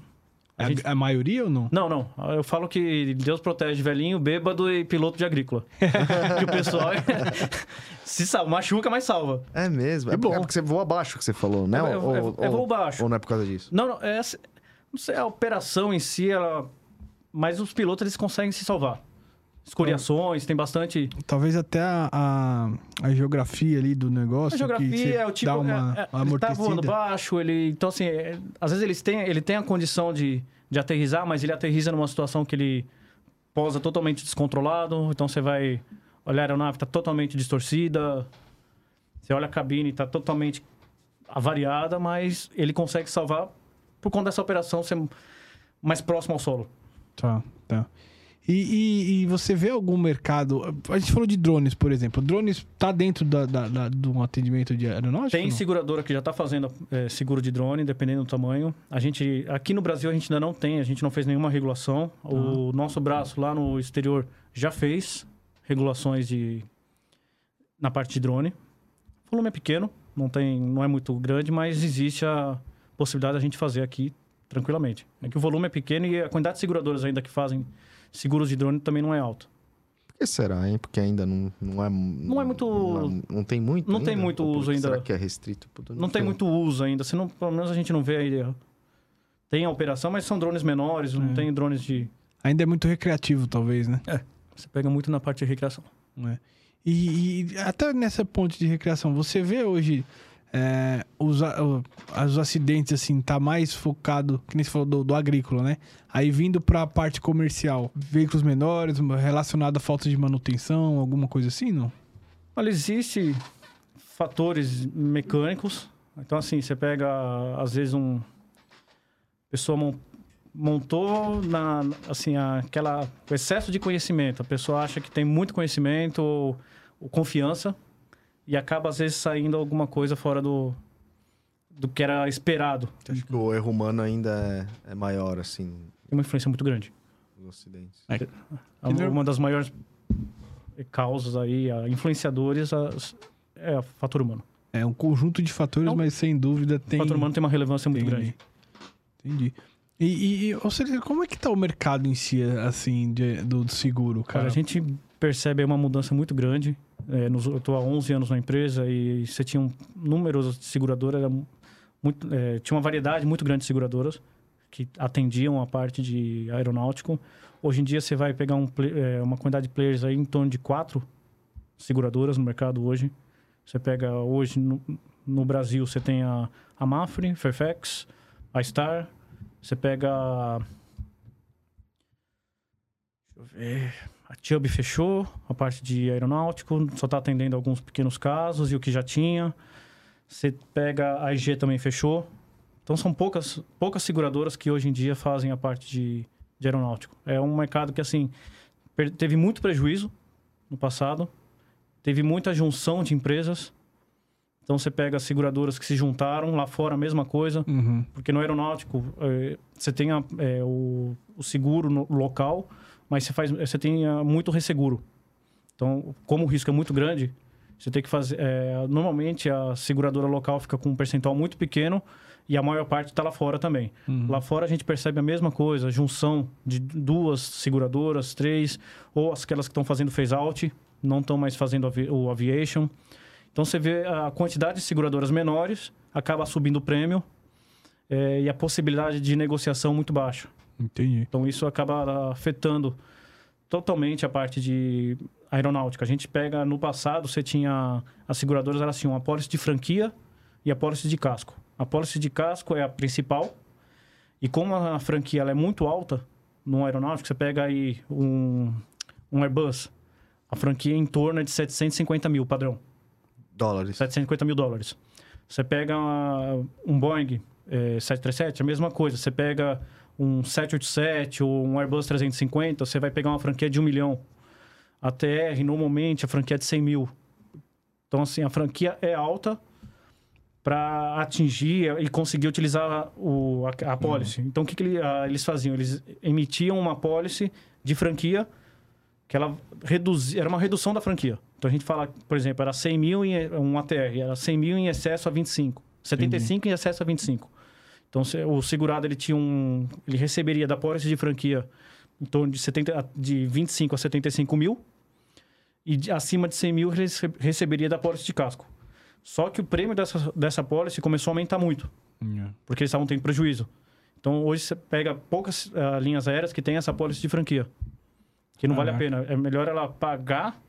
A, gente- a maioria ou não? Não, não. Eu falo que Deus protege velhinho, bêbado e piloto de agrícola. que o pessoal se salva, machuca, mas salva. É mesmo. É, bom. é porque você voa abaixo que você falou, né? É, é, ou, é- ou- é voo baixo. ou não é por causa disso? Não, não, é, essa- não sei, a operação em si, ela. Mas os pilotos eles conseguem se salvar. Escoriações, tem bastante. Talvez até a, a, a geografia ali do negócio. A geografia é o tipo. Dá uma, é- é- uma ele tá voando baixo, ele. Então, assim, é- às vezes eles têm, ele tem a condição de, de aterrizar, mas ele aterriza numa situação que ele pousa totalmente descontrolado. Então você vai olhar a aeronave, está totalmente distorcida. Você olha a cabine, está totalmente avariada, mas ele consegue salvar por conta dessa operação ser mais próximo ao solo. Tá, tá. E, e- e você vê algum mercado... A gente falou de drones, por exemplo. Drones tá dentro da, da, da- do atendimento de aeronáutica? Tem seguradora que já está fazendo é, seguro de drone, dependendo do tamanho. A gente, aqui no Brasil, a gente ainda não tem, a gente não fez nenhuma regulação. O nosso braço lá no exterior já fez regulações de na parte de drone. O volume é pequeno, não tem, não é muito grande, mas existe a possibilidade da gente fazer aqui tranquilamente. É que o volume é pequeno e a quantidade de seguradoras ainda que fazem seguros de drone também não é alta. Por que será, hein? Porque ainda não, não é... Não é muito- Não, não tem muito Não tem ainda? muito Ou uso ainda. Será que é restrito? Puta, Não tem muito uso ainda. Você não, pelo menos a gente não vê aí. Tem a operação, mas são drones menores, não É. tem drones de. Ainda é muito recreativo, talvez, né? Você pega muito na parte de recreação. É. E, e até nessa ponte de recreação, você vê hoje é, os, a- os acidentes, assim, tá mais focado, que nem você falou, do, do agrícola, né? Aí vindo pra parte comercial, veículos menores, relacionado à falta de manutenção, alguma coisa assim, não? Olha, existe fatores mecânicos. Então, assim, você pega, às vezes, um... A pessoa mon- montou na, assim, aquela... O excesso de conhecimento. A pessoa acha que tem muito conhecimento ou, ou confiança e acaba, às vezes, saindo alguma coisa fora do, do que era esperado. Acho que o erro humano ainda é, é maior, assim, Tem uma influência muito grande. nos acidentes. A- Ele- Uma das maiores causas aí, a influenciadores, é o fator humano. É um conjunto de fatores, Não. mas sem dúvida O tem... fator humano tem uma relevância muito Entendi. grande. Entendi. E, e, e, ou seja, como é que tá o mercado em si, assim, de- do, do seguro, Cara, cara? a gente percebe aí uma mudança muito grande. É, nos, eu estou há 11 anos na empresa e você tinha um, números de seguradoras, muito, é, tinha uma variedade muito grande de seguradoras que atendiam a parte de aeronáutico. Hoje em dia você vai pegar um, é, uma quantidade de players aí em torno de quatro seguradoras no mercado hoje. Você pega hoje no, no Brasil, você tem a, a Mafre, Fairfax, a Star, você pega. Deixa eu ver. A Chubb fechou, a parte de aeronáutico, só está atendendo alguns pequenos casos e o que já tinha. Você pega a IG também fechou. Então são poucas, poucas seguradoras que hoje em dia fazem a parte de, de aeronáutico. É um mercado que, assim, teve muito prejuízo no passado, teve muita junção de empresas. Então você pega as seguradoras que se juntaram, lá fora a mesma coisa, Uhum. porque no aeronáutico eh, você tem a- eh, o, o seguro no- local, mas você, faz, você tem ah, muito resseguro. Então, como o risco é muito grande, você tem que fazer. eh, normalmente a seguradora local fica com um percentual muito pequeno e a maior parte está lá fora também. Uhum. Lá fora a gente percebe a mesma coisa, a junção de duas seguradoras, três, ou aquelas que estão fazendo phase out, não estão mais fazendo avi- o aviation. Então você vê a quantidade de seguradoras menores, acaba subindo o prêmio eh, e a possibilidade de negociação muito baixa. Entendi. Então isso acaba afetando totalmente a parte de aeronáutica. A gente pega no passado, você tinha as seguradoras elas tinham a pólice de franquia e a pólice de casco. A pólice de casco é a principal. E como a franquia ela é muito alta no aeronáutico, você pega aí um, um Airbus, a franquia é em torno de 750 mil padrão. Dólares. 750 mil dólares. Você pega uma- um Boeing eh, 737, a mesma coisa. Você pega um 787 ou um Airbus 350, você vai pegar uma franquia de um milhão. A TR, normalmente, a franquia é de 100 mil. Então, assim, a franquia é alta para atingir e conseguir utilizar o, a, a policy. Então, o que, que ele- ah, eles faziam? Eles emitiam uma policy de franquia que ela reduzia, era uma redução da franquia. Então a gente fala, por exemplo, era 100 mil em um ATR, era 100 mil em excesso a 25, 75 em excesso a 25. Então o segurado ele tinha um, ele receberia da pólice de franquia em torno de 70, a- de 25 a 75 mil e de- acima de 100 mil receberia da pólice de casco. Só que o prêmio dessa, dessa pólice começou a aumentar muito Yeah. porque eles estavam tendo prejuízo. Então, hoje você pega poucas ah, linhas aéreas que têm essa pólice de franquia, que não vale a Caraca. pena. É melhor ela pagar,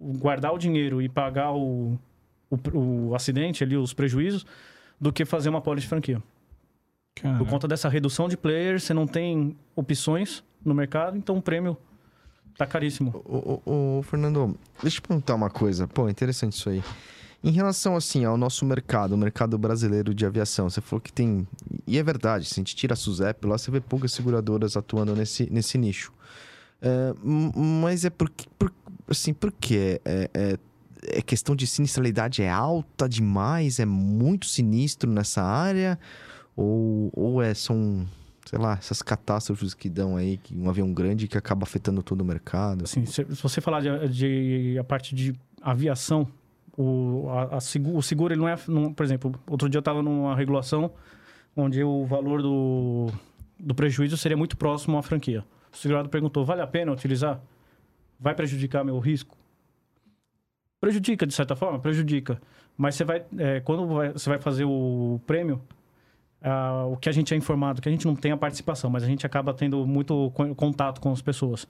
guardar o dinheiro e pagar o, o, o acidente ali, os prejuízos, do que fazer uma pólice de franquia. Por conta dessa redução de players, você não tem opções no mercado, então o prêmio tá caríssimo. Ô, ô, ô, Fernando, deixa eu perguntar uma coisa. Pô, interessante isso aí. Em relação, assim, ao nosso mercado, o mercado brasileiro de aviação, você falou que tem... E é verdade, se a gente tira a SUSEP, lá você vê poucas seguradoras atuando nesse, nesse nicho. É, mas é porque... Por, assim, por quê? É, é, é questão de sinistralidade é alta demais? É muito sinistro nessa área? Ou, ou é, são, sei lá, essas catástrofes que dão aí, que um avião grande que acaba afetando todo o mercado? Assim, se, se você falar de, de a parte de aviação, o, a, a segu- o seguro, ele não é. não- por exemplo, outro dia eu estava numa regulação onde o valor do, do prejuízo seria muito próximo à franquia. O segurado perguntou: vale a pena utilizar? Vai prejudicar meu risco? Prejudica, de certa forma, prejudica. Mas você vai, é, quando vai- você vai fazer o prêmio, ah, o que a gente é informado, que a gente não tem a participação, mas a gente acaba tendo muito co- contato com as pessoas.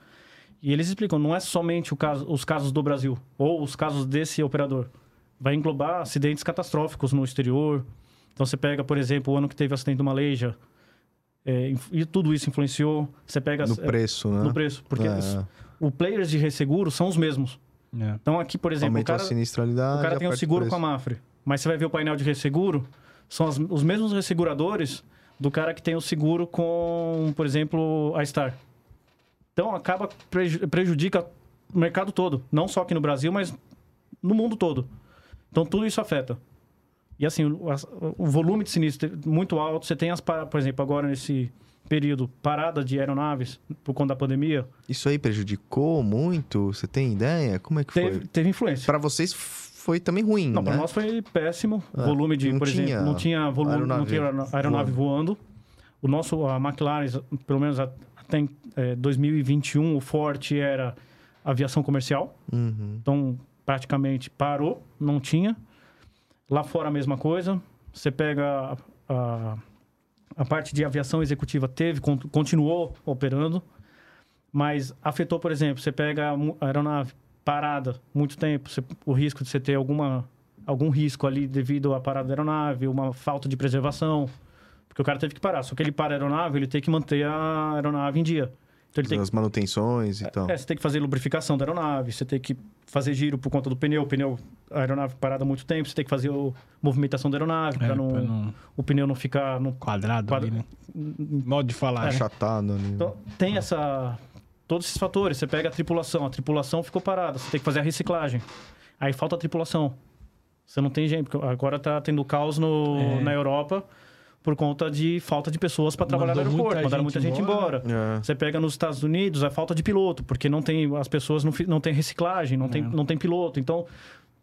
E eles explicam, não é somente o caso, os casos do Brasil ou os casos desse operador. Vai englobar acidentes catastróficos no exterior. Então você pega, por exemplo, o ano que teve o acidente do Malaysia, é, inf- e tudo isso influenciou. Você pega No é, preço, né? no preço, porque É, os, o players de resseguro são os mesmos. Yeah. Então aqui, por exemplo, o cara, a sinistralidade. o cara tem o aperta seguro com a. Mafre, mas você vai ver o painel de resseguro, são as- os mesmos resseguradores do cara que tem o seguro com, por exemplo, a Star. Então acaba preju- prejudica o mercado todo, não só aqui no Brasil, mas no mundo todo. Então tudo isso afeta. E assim, o, o volume de sinistro é muito alto, você tem as, por exemplo, agora nesse período parada de aeronaves por conta da pandemia, Isso aí prejudicou muito? Você tem ideia? Como é que teve, foi? teve influência. Pra vocês foi também ruim, Não, né? para nós foi péssimo. Ah, volume de, não por tinha exemplo, não tinha volume, não aeronave tinha aerono- aeronave voando. O nosso, a McLaren, pelo menos até eh, 2021, o forte era aviação comercial. Uhum. Então, praticamente parou, não tinha. Lá fora a mesma coisa. Você pega a, a, a parte de aviação executiva, teve, con- continuou operando. Mas afetou, por exemplo, você pega a aeronave parada muito tempo, você- o risco de você ter alguma, algum risco ali devido à parada da aeronave, uma falta de preservação. Porque o cara teve que parar. Só que ele para a aeronave, ele tem que manter a aeronave em dia. Então ele tem que As manutenções e tal. é, você tem que fazer lubrificação da aeronave, você tem que fazer giro por conta do pneu, o pneu, a aeronave parada há muito tempo, você tem que fazer a movimentação da aeronave É, para não, não- o pneu não ficar no Quadrado, Quadra- ali, né? Modo de falar, né? Achatado ali. Então, tem essa todos esses fatores, você pega a tripulação, a tripulação ficou parada, você tem que fazer a reciclagem. Aí falta a tripulação. Você não tem gente, porque agora tá tendo caos no, É. na Europa por conta de falta de pessoas para trabalhar Mandou no aeroporto, muita mandaram gente muita gente embora. embora. É. Você pega nos Estados Unidos, a falta de piloto, porque não tem as pessoas não, não tem reciclagem, não, tem, É. não tem piloto. Então,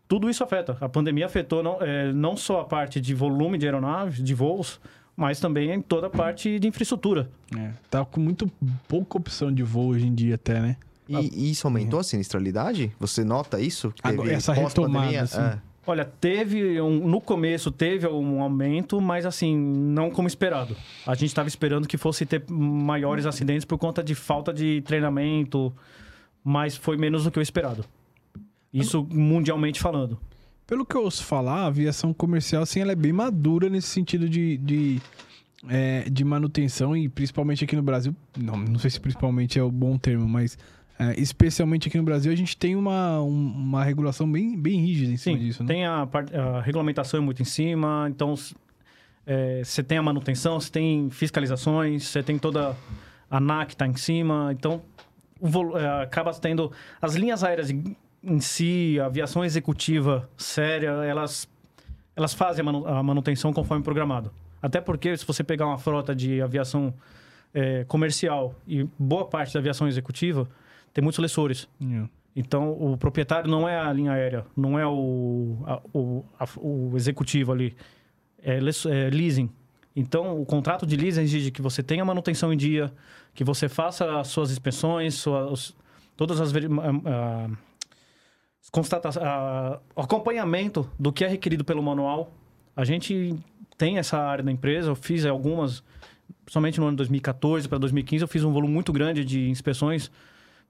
tudo isso afeta. A pandemia afetou não, é, não só a parte de volume de aeronaves, de voos, mas também em toda a parte de infraestrutura. É, tá com muito pouca opção de voo hoje em dia até, né? E, e isso aumentou a sinistralidade? Você nota isso? Que Agora, essa retomada, assim. É. Olha, teve um, no começo teve um aumento, mas assim, não como esperado. A gente estava esperando que fosse ter maiores acidentes por conta de falta de treinamento, mas foi menos do que o esperado. Isso mundialmente falando. Pelo que eu ouço falar, a aviação comercial, assim, ela é bem madura nesse sentido de, de, é, de manutenção e principalmente aqui no Brasil, não, não sei se principalmente é o bom termo, mas é, especialmente aqui no Brasil, a gente tem uma, um- uma regulação bem, bem rígida em cima Sim, disso, né? tem a, a regulamentação é muito em cima, então é, você tem a manutenção, você tem fiscalizações, você tem toda a ANAC tá em cima, então é, acaba tendo as linhas aéreas em si, a aviação executiva séria, elas elas fazem a manutenção conforme programado. Até porque se você pegar uma frota de aviação é, comercial e boa parte da aviação executiva tem muitos lessores. É. Então, o proprietário não é a linha aérea, não é o, a- o, a- o executivo ali, é, é leasing. Então, o contrato de leasing exige que você tenha manutenção em dia, que você faça as suas inspeções, suas, todas as... constata ah, o acompanhamento do que é requerido pelo manual. A gente tem essa área da empresa, eu fiz algumas, principalmente no ano 2014 para 2015, eu fiz um volume muito grande de inspeções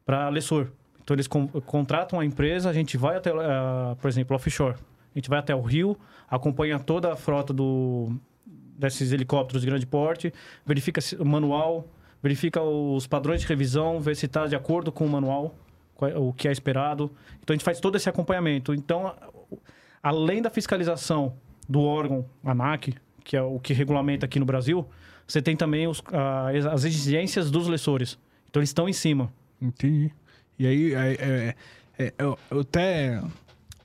para lessor. Então, eles con- contratam a empresa, a gente vai até, ah, por exemplo, offshore. A gente vai até o Rio, acompanha toda a frota do, desses helicópteros de grande porte, verifica o manual, verifica os padrões de revisão, vê se está de acordo com o manual, é- o que é esperado. Então, a gente faz todo esse acompanhamento. Então, a- além da fiscalização do órgão ANAC, que é o que regulamenta aqui no Brasil, você tem também os- a- as exigências dos lessores. Então, eles estão em cima. Entendi. E aí, é, é, é, eu, eu até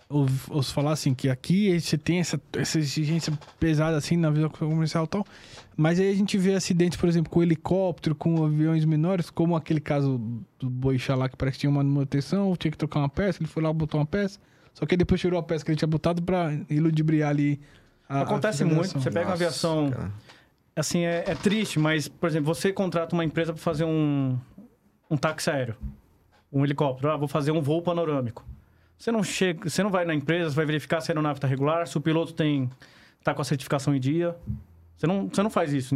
ouço falar assim, que aqui você tem essa, essa exigência pesada assim na vida comercial e tal, mas aí a gente vê acidentes, por exemplo, com helicóptero, com aviões menores, como aquele caso do Boixá lá, que parece que tinha uma manutenção, tinha que trocar uma peça, ele foi lá, botou uma peça, só que depois tirou a peça que ele tinha botado pra iludibriar ali a, Acontece a muito. Você pega uma Nossa, aviação... cara. Assim, é, é triste, mas, por exemplo, você contrata uma empresa para fazer um, um táxi aéreo, um helicóptero. Ah, vou fazer um voo panorâmico. Você não chega, você não vai na empresa, vai verificar se a aeronave está regular, se o piloto tem tá com a certificação em dia. Você não, você não faz isso.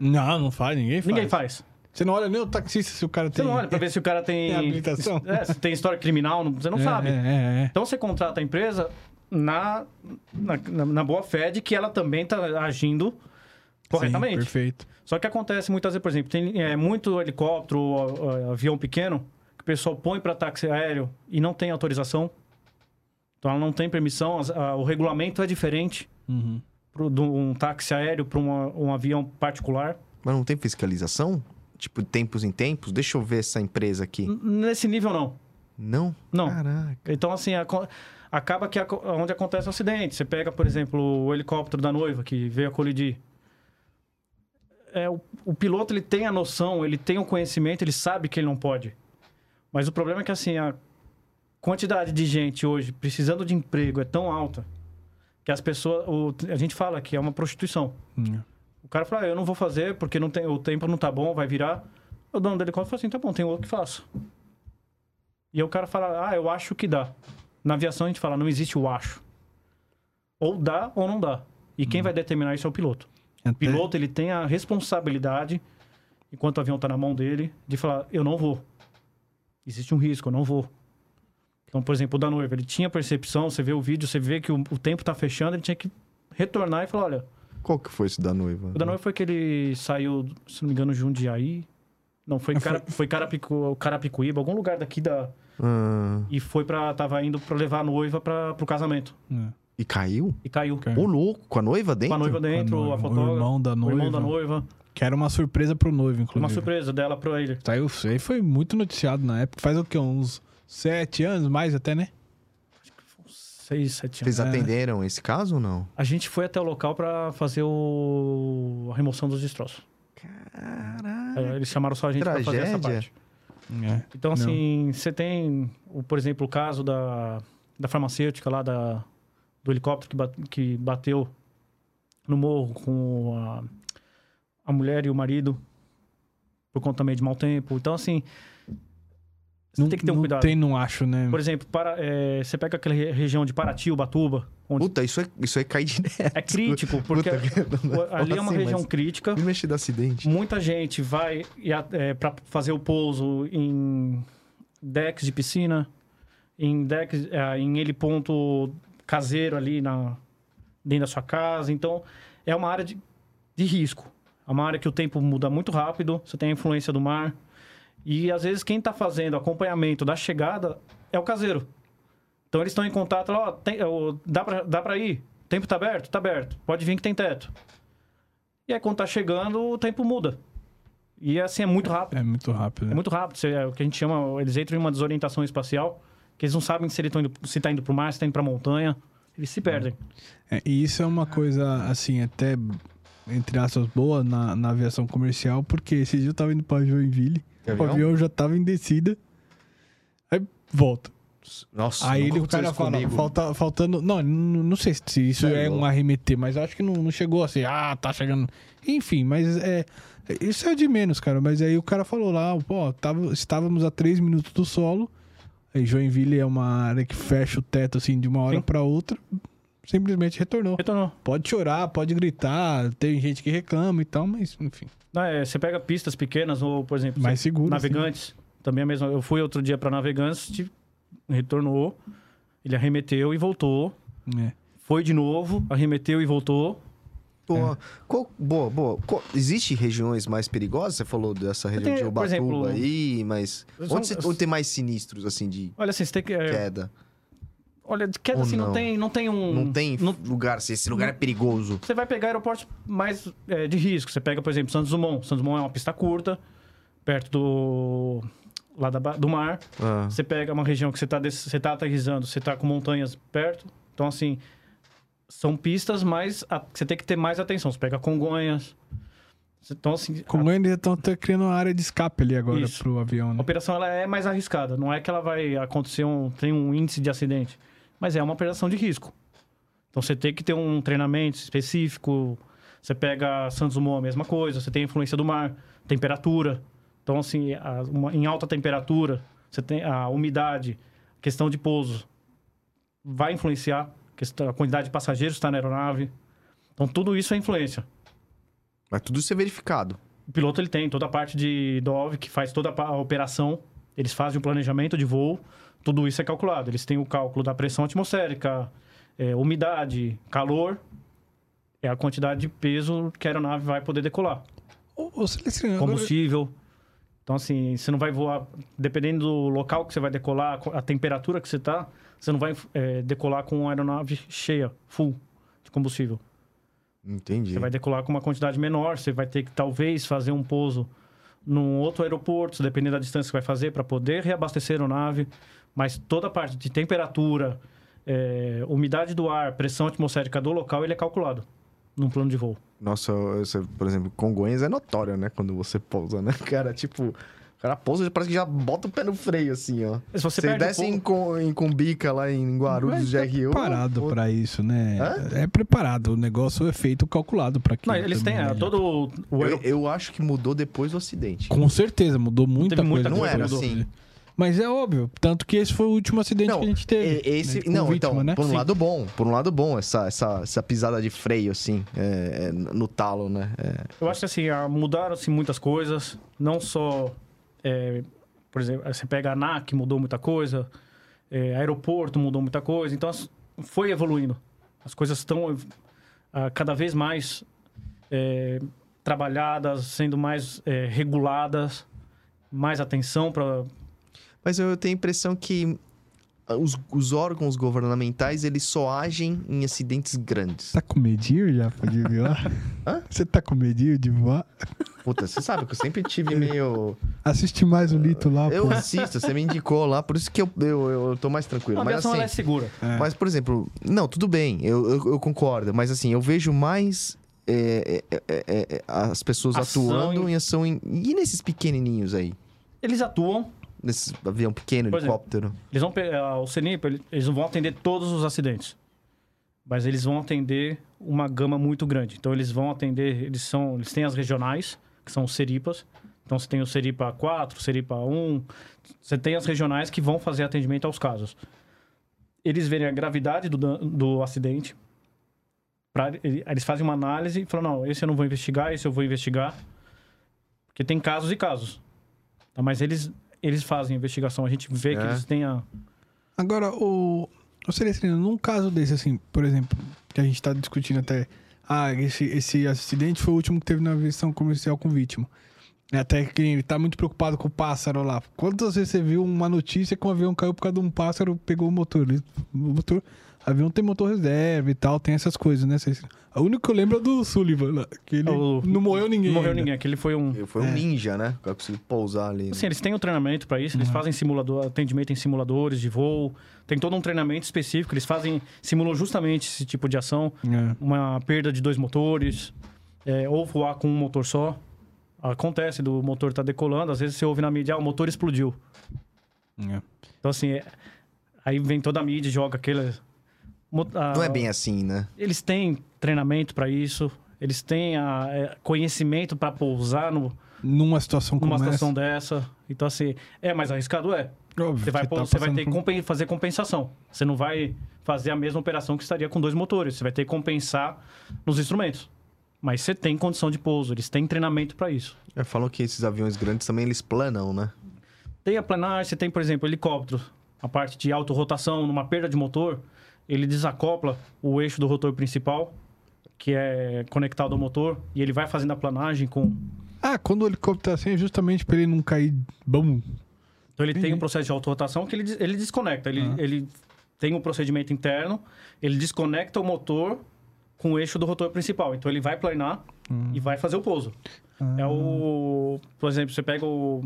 Não, não faz, ninguém faz. Ninguém faz. Você não olha nem o taxista se o cara Você tem... não olha para ver se o cara tem, Tem habilitação? É, se tem história criminal, não- você não É, sabe. É, é, é. Então você contrata a empresa na, na, na- na boa fé de que ela também está agindo corretamente. Sim, perfeito. Só que acontece muitas vezes, por exemplo, tem é, muito helicóptero, avião pequeno, que o pessoal põe para táxi aéreo e não tem autorização. Então ela não tem permissão, as- a- o regulamento é diferente Uhum. pro, de um táxi aéreo para um avião particular. Mas não tem fiscalização? Tipo, tempos em tempos? Deixa eu ver essa empresa aqui. N- Nesse nível, não. Não? Não. Caraca. Então, assim, aco- acaba que onde acontece o acidente. Você pega, por exemplo, o helicóptero da noiva que veio a colidir. É, o, o piloto ele tem a noção, ele tem o conhecimento, ele sabe que ele não pode. Mas o problema é que, assim, a quantidade de gente hoje precisando de emprego é tão alta que as pessoas... o- a gente fala que é uma prostituição. Hum. O cara fala, ah, eu não vou fazer porque não tem, o tempo não tá bom, vai virar. O dono do helicóptero fala assim, tá bom, tem outro que faço. E aí o cara fala, ah, eu acho que dá. Na aviação a gente fala, não existe o acho. Ou dá ou não dá. E quem vai determinar isso é o piloto. O Até- piloto, ele tem a responsabilidade, enquanto o avião tá na mão dele, de falar, eu não vou. Existe um risco, eu não vou. Então, por exemplo, o da noiva, ele tinha percepção, você vê o vídeo, você vê que o, o tempo tá fechando, ele tinha que retornar e falar, olha, Qual que foi esse da noiva? o da noiva foi que ele saiu, se não me engano, Jundiaí. Não, foi, Ah, Cara, foi Carapicu, Carapicuíba, algum lugar daqui da... Ah, E foi pra... Tava indo pra levar a noiva pra, pro casamento. É. e caiu? E caiu. Ô, louco, com a noiva dentro? Com a noiva dentro, a a, noiva, o fotógrafa. irmão da O irmão noiva. da noiva. Que era uma surpresa pro noivo, inclusive. Uma surpresa dela pra ele. Saiu, isso aí foi muito noticiado na época. Faz o quê? Uns sete anos, mais até, né? Seis, sete anos. Vocês É. atenderam esse caso ou não? A gente foi até o local pra fazer o... a remoção dos destroços. Caralho. É, Eles chamaram só a gente pra fazer essa Tragédia. parte. É. Então, Não. assim, você tem, o, por exemplo, o caso da, da farmacêutica lá, da, do helicóptero que, ba- que bateu no morro com a, a mulher e o marido por conta também de mau tempo. Então, assim, você Não, tem que ter um não cuidado. tem, não acho, né? Por exemplo, para, é, você pega aquela re- região de Paraty, Ubatuba, onde Puta, isso, é, isso aí cai direto. é crítico, porque Puta, não ali é uma assim, região crítica. Me mexer do acidente. Muita gente vai para fazer o pouso em decks de piscina, em decks, eh, em heliponto caseiro ali na, dentro da sua casa. Então, é uma área de, de risco. É uma área que o tempo muda muito rápido, você tem a influência do mar. E, às vezes, quem está fazendo acompanhamento da chegada é o caseiro. Então, eles estão em contato, tem- ó, dá para dá pra ir? O tempo tá aberto? Tá aberto. Pode vir que tem teto. E aí, quando tá chegando, o tempo muda. E assim, é muito rápido. É muito rápido. É né? muito rápido. Você- é o que a gente chama, eles entram em uma desorientação espacial, que eles não sabem se ele tá indo, se tá indo pro mar, se tá indo pra montanha. Eles se perdem. É, e isso é uma coisa, assim, até, entre aspas, boa na, na aviação comercial, porque esse dia eu tava indo pra Joinville, o avião? avião já tava em descida, aí volta. Nossa, aí ele, o cara isso fala, comigo. falta, faltando... Não, não, não sei se isso é é um arremeter, mas acho que não, não chegou assim, ah, tá chegando... Enfim, mas é... Isso é de menos, cara. Mas aí o cara falou lá, pô, tava, estávamos a 3 minutos do solo. Aí Joinville é uma área que fecha o teto assim de uma hora Sim. pra outra. Simplesmente retornou. Retornou. Pode chorar, pode gritar, tem gente que reclama e tal, mas enfim, Não, é, você pega pistas pequenas, ou, por exemplo, mais seguro. navegantes. Também é a mesma. Eu fui outro dia pra navegantes, retornou, ele arremeteu e voltou. É. Foi de novo, arremeteu e voltou. Boa. Qual- boa, boa. Qual- existe regiões mais perigosas? Você falou dessa região tenho, de Ubatuba exemplo, aí, mas... são- Onde, você- onde tem mais sinistros, assim, de Olha assim, você tem que. é, queda? olha, de queda Ou assim, não. não? tem, não tem um. Não tem não- lugar, assim, esse lugar é perigoso. Você vai pegar aeroportos mais é, de risco. Você pega, por exemplo, Santos Dumont. Santos Dumont é uma pista curta, perto do. lá da do mar. Ah, Você pega uma região que você está você tá aterrissando, você está com montanhas perto. Então, assim, são pistas, mas a- você tem que ter mais atenção. Você pega Congonhas. Então, assim, Como eles estão criando uma área de escape ali agora Isso. pro avião, a né? operação ela é mais arriscada. Não é que ela vai acontecer um. tem um índice de acidente. Mas é uma operação de risco. Então, você tem que ter um treinamento específico. Você pega Santos Dumont, a mesma coisa. Você tem a influência do mar, temperatura. Então, assim, a- uma- em alta temperatura, você tem a umidade, questão de pouso. Vai influenciar a quantidade de passageiros que está na aeronave. Então, tudo isso é influência. Mas tudo isso é verificado. O piloto ele tem toda a parte de DOV, que faz toda a operação. Eles fazem o planejamento de voo. Tudo isso é calculado. Eles têm o cálculo da pressão atmosférica, é, umidade, calor. É a quantidade de peso que a aeronave vai poder decolar. Ô, ô, Celestino, agora- Combustível. Então, assim, você não vai voar... Dependendo do local que você vai decolar, a temperatura que você está, você não vai é, decolar com a aeronave cheia, full, de combustível. Entendi. Você vai decolar com uma quantidade menor, você vai ter que talvez fazer um pouso num outro aeroporto, dependendo da distância que vai fazer, para poder reabastecer a aeronave. Mas toda a parte de temperatura, é, umidade do ar, pressão atmosférica do local, ele é calculado num plano de voo. Nossa, você, por exemplo, Congonhas é notório, né? Quando você pousa, né? Cara, tipo... O cara pousa, parece que já bota o pé no freio, assim, ó. Se você Você desce em, Com- em Cumbica, lá em Guarulhos, tá GRU... preparado pô, pra isso, né? Hã? É preparado. O negócio é feito calculado pra aquilo. Não, eles têm né? é, todo o- Eu, eu acho que mudou depois do acidente. Com certeza, mudou muita Teve coisa. muita coisa, não era assim. Mas é óbvio. Tanto que esse foi o último acidente Não, que a gente teve. Esse, né, não, vítima, então, né? por um Sim. lado bom, por um lado bom, essa, essa, essa pisada de freio, assim, é, é, no talo, né? É. Eu acho que assim, ah, mudaram-se muitas coisas, não só, é, por exemplo, você pega a ANAC, mudou muita coisa, É, aeroporto mudou muita coisa. Então, as- foi evoluindo. As coisas estão ah, cada vez mais é, trabalhadas, sendo mais é, reguladas, mais atenção para Mas eu tenho a impressão que os, os órgãos governamentais, eles só agem em acidentes grandes. Tá com medinho já de voar? Hã? Você tá com medinho de voar? Puta, você sabe que eu sempre tive meio... Assiste mais o Lito lá, Eu pô. assisto, você me indicou lá, por isso que eu, eu, eu tô mais tranquilo. a Mas ela é assim, segura. É. mas por exemplo, não, tudo bem, eu, eu, eu concordo, mas assim, eu vejo mais é, é, é, é, as pessoas Ação atuando em- em ação em... E nesses pequenininhos aí? Eles atuam, Nesse avião pequeno, Por exemplo, helicóptero? eles vão pe- o CENIP, ele- eles não vão atender todos os acidentes. Mas eles vão atender uma gama muito grande. Então eles vão atender, eles são, eles têm as regionais, que são os Seripas. Então você tem o Seripa 4, Seripa 1, você tem as regionais que vão fazer atendimento aos casos. Eles verem a gravidade do, do acidente, pra, ele- eles fazem uma análise e falam, não, esse eu não vou investigar, esse eu vou investigar. Porque tem casos e casos. Tá? Mas eles, eles fazem a investigação, a gente vê que É. eles têm a... Agora, o, o Celestino, num caso desse, assim, por exemplo, que a gente tá discutindo até. Ah, esse, esse acidente foi o último que teve na aviação comercial com vítima. É Até que ele tá muito preocupado com o pássaro lá. Quantas vezes você viu uma notícia que um avião caiu por causa de um pássaro pegou o motor? O motor. O avião tem motor reserva e tal, tem essas coisas, né? O único que eu lembro é do Sullivan, lá, que ele O- não morreu ninguém. Não morreu ainda. ninguém, aquele foi um... Foi um ninja, né? O cara conseguiu pousar ali. né? Assim, eles têm um treinamento para isso, eles fazem simulador, atendimento em simuladores de voo, tem todo um treinamento específico, eles fazem, simulam justamente esse tipo de ação, É. uma perda de dois motores, é, ou voar com um motor só. Acontece do motor estar decolando, às vezes você ouve na mídia, ah, o motor explodiu. É. Então, assim, é- aí vem toda a mídia e joga aquele... a- Não é bem assim, né? Eles têm treinamento para isso, eles têm a, é, conhecimento para pousar no, Numa situação como numa essa. situação dessa. Então, assim, é mais arriscado? É. óbvio, Você vai, tá você vai ter que compen- fazer compensação. Você não vai fazer a mesma operação que estaria com dois motores. Você vai ter que compensar nos instrumentos. Mas você tem condição de pouso, eles têm treinamento para isso. É, falam que esses aviões grandes também eles planam, né? Tem a planar, você tem, por exemplo, helicóptero. A parte de autorrotação, numa perda de motor, ele desacopla o eixo do rotor principal, que é conectado ao motor, e ele vai fazendo a planagem com... Ah, quando o helicóptero tá assim é justamente pra ele não cair. Bom. Então ele tem um processo de autorrotação que ele, ele desconecta. Ele, Ah. ele tem um procedimento interno, ele desconecta o motor com o eixo do rotor principal. Então ele vai planar Hum. e vai fazer o pouso. É o... Por exemplo, você pega o,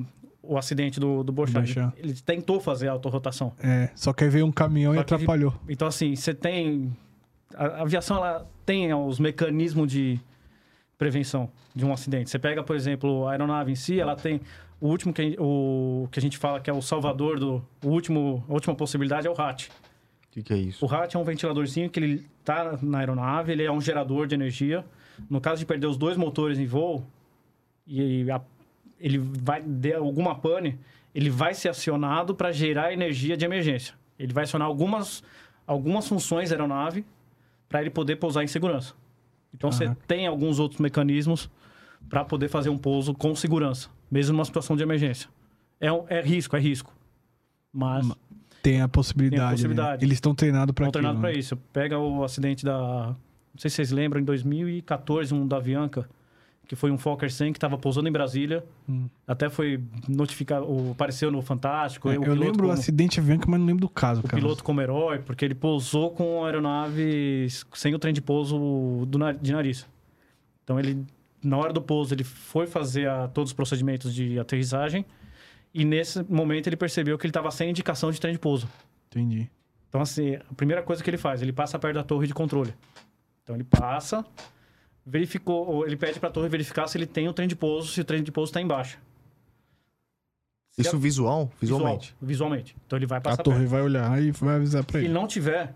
o acidente do, do. Borchardt. Ele tentou fazer a autorrotação. É, só que aí veio um caminhão Só e atrapalhou. Então, assim, você tem... A a aviação, ela tem os mecanismos de prevenção de um acidente. Você pega, por exemplo, a aeronave em si, ela tem... O último que, a gente- o, que a gente fala que é o salvador do... O último, a última possibilidade é o RAT. O que, que é isso? O RAT é um ventiladorzinho que ele tá na aeronave, ele é um gerador de energia. No caso de perder os dois motores em voo, e a- ele vai der alguma pane, ele vai ser acionado para gerar energia de emergência. Ele vai acionar algumas, algumas funções da aeronave para ele poder pousar em segurança. Então você Caraca. tem alguns outros mecanismos para poder fazer um pouso com segurança, mesmo numa situação de emergência. É, um- é risco, é risco. Mas Ma- Tem a possibilidade. Tem a né? possibilidade. Eles estão treinados pra Estão treinados para né? isso. Pega o acidente da. Não sei se vocês lembram, em 2014, um da Avianca, que foi um Fokker 100 que estava pousando em Brasília. Hum. Até foi notificado, o- apareceu no Fantástico. É, o eu lembro o como, acidente avião, mas não lembro do caso, o cara. piloto como herói, porque ele pousou com a aeronave sem o trem de pouso do, de nariz. Então ele, na hora do pouso, ele foi fazer a- todos os procedimentos de aterrissagem. E nesse momento ele percebeu que ele estava sem indicação de trem de pouso. Entendi. Então, assim, a primeira coisa que ele faz, ele passa perto da torre de controle. Então, ele passa, verificou, ou ele pede para a torre verificar se ele tem o trem de pouso, se o trem de pouso está embaixo. Se Isso a- visual? Visualmente. Visual, visualmente. Então, ele vai A passar torre perto. vai olhar e vai avisar Se ele. ele não tiver,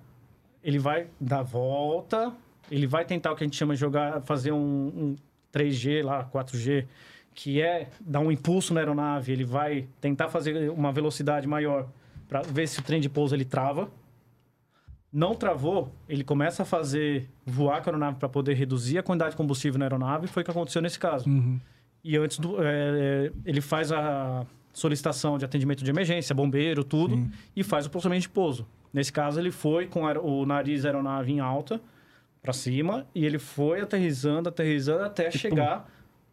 ele vai dar volta, ele vai tentar o que a gente chama de jogar, fazer um, um 3G lá, 4G, que é dar um impulso na aeronave, ele vai tentar fazer uma velocidade maior para ver se o trem de pouso ele trava. Não travou, ele começa a fazer voar com a aeronave para poder reduzir a quantidade de combustível na aeronave, foi o que aconteceu nesse caso. Uhum. E antes do. é, é, ele faz a solicitação de atendimento de emergência, bombeiro, tudo, Sim. e faz o procedimento de pouso. Nesse caso, ele foi com o nariz da aeronave em alta para cima e ele foi aterrissando, aterrissando até chegar,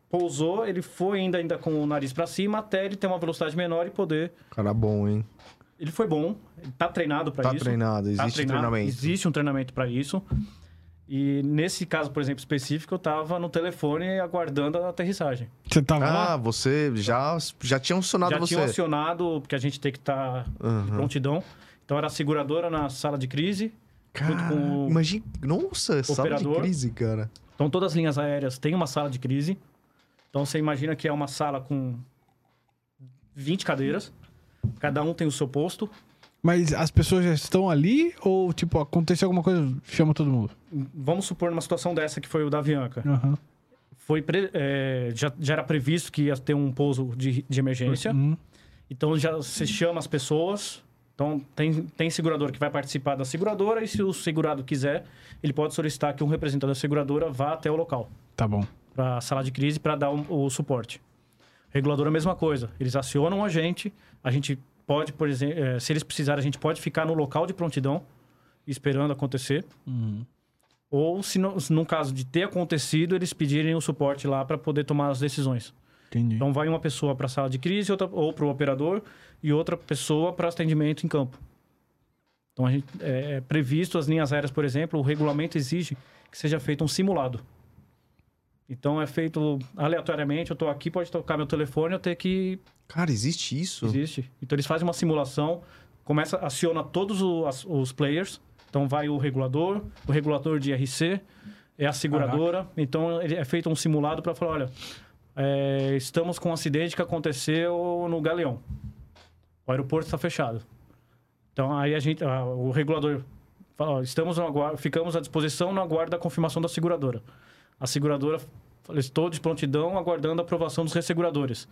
pousou, ele foi ainda, ainda com o nariz para cima até ele ter uma velocidade menor e poder. Cara bom, hein? Ele foi bom, ele tá treinado para Tá isso. treinado, Tá existe treinado, treinamento. Existe um treinamento para isso. E nesse caso, por exemplo, específico, eu tava no telefone aguardando a aterrissagem. Você tava Ah, lá? você já, já tinha acionado Já você. tinha acionado, porque a gente tem que estar Aham. de prontidão. Então era a seguradora na sala de crise, junto Cara, com o imagina, nossa, sala de crise, cara. Então, todas as linhas aéreas têm uma sala de crise. Então, você imagina que é uma sala com 20 cadeiras. Cada um tem o seu posto. Mas as pessoas já estão ali ou, tipo, aconteceu alguma coisa, chama todo mundo? Vamos supor numa situação dessa que foi o da Avianca. Aham. Foi pre- é, já, já era previsto que ia ter um pouso de, de emergência. Hum, Então, já se chama as pessoas. Então, tem, tem segurador que vai participar da seguradora. E se o segurado quiser, ele pode solicitar que um representante da seguradora vá até o local. tá bom. para a sala de crise para dar o, o suporte. Regulador é a mesma coisa. Eles acionam a gente, a gente pode, por exemplo, eh, se eles precisarem, a gente pode ficar no local de prontidão esperando acontecer. Uhum. Ou, se, no, se num caso de ter acontecido, eles pedirem o suporte lá para poder tomar as decisões. Entendi. Então, vai uma pessoa para a sala de crise outra, ou para o operador e outra pessoa para atendimento em campo. Então, a gente, é, é previsto as linhas aéreas, por exemplo, o regulamento exige que seja feito um simulado. Então, é feito aleatoriamente. Eu estou aqui, pode tocar meu telefone, eu tenho que Cara, existe isso? Existe. Então eles fazem uma simulação, começa, aciona todos o- as- os players. Então vai o regulador, o regulador de IRC, é a seguradora. Então ele- é feito um simulado para falar, olha, é, estamos com um acidente que aconteceu no Galeão. O aeroporto está fechado. Então aí a gente, ah, o regulador fala, ó, estamos no ficamos à disposição no aguardo da confirmação da seguradora. A seguradora fala, estou de prontidão aguardando a aprovação dos resseguradores.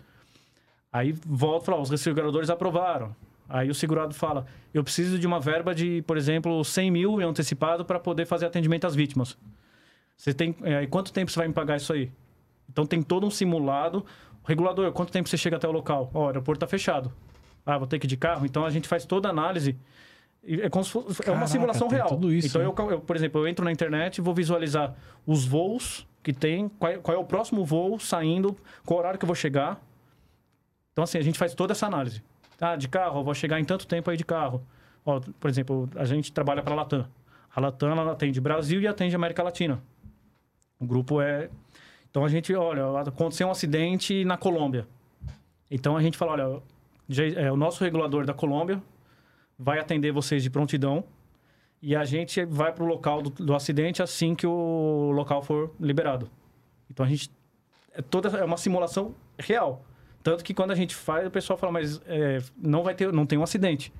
Aí volta e fala, os resseguradores aprovaram. Aí o segurado fala, eu preciso de uma verba de, por exemplo, 100 mil em antecipado para poder fazer atendimento às vítimas. Você tem, é, quanto tempo você vai me pagar isso aí? Então tem todo um simulado. Regulador, quanto tempo você chega até o local? Ó, o aeroporto está fechado. Ah, vou ter que ir de carro? Então a gente faz toda a análise. É, fosse- é Caraca, uma simulação real. tudo isso, então, eu, eu, por exemplo, eu entro na internet e vou visualizar os voos que tem, qual, é- qual é o próximo voo saindo, qual horário que eu vou chegar. Então, assim, a gente faz toda essa análise. Ah, de carro, eu vou chegar em tanto tempo aí de carro. Ó, por exemplo, a gente trabalha para a Latam. A Latam ela atende Brasil e atende América Latina. O grupo é. Então a gente, olha, aconteceu um acidente na Colômbia. Então a gente fala, olha, já- é, o nosso regulador da Colômbia vai atender vocês de prontidão e a gente vai para o local do, do acidente assim que o local for liberado. Então a gente é toda é uma simulação real. Tanto que quando a gente faz, o pessoal fala, mas é, não vai ter, não tem um acidente.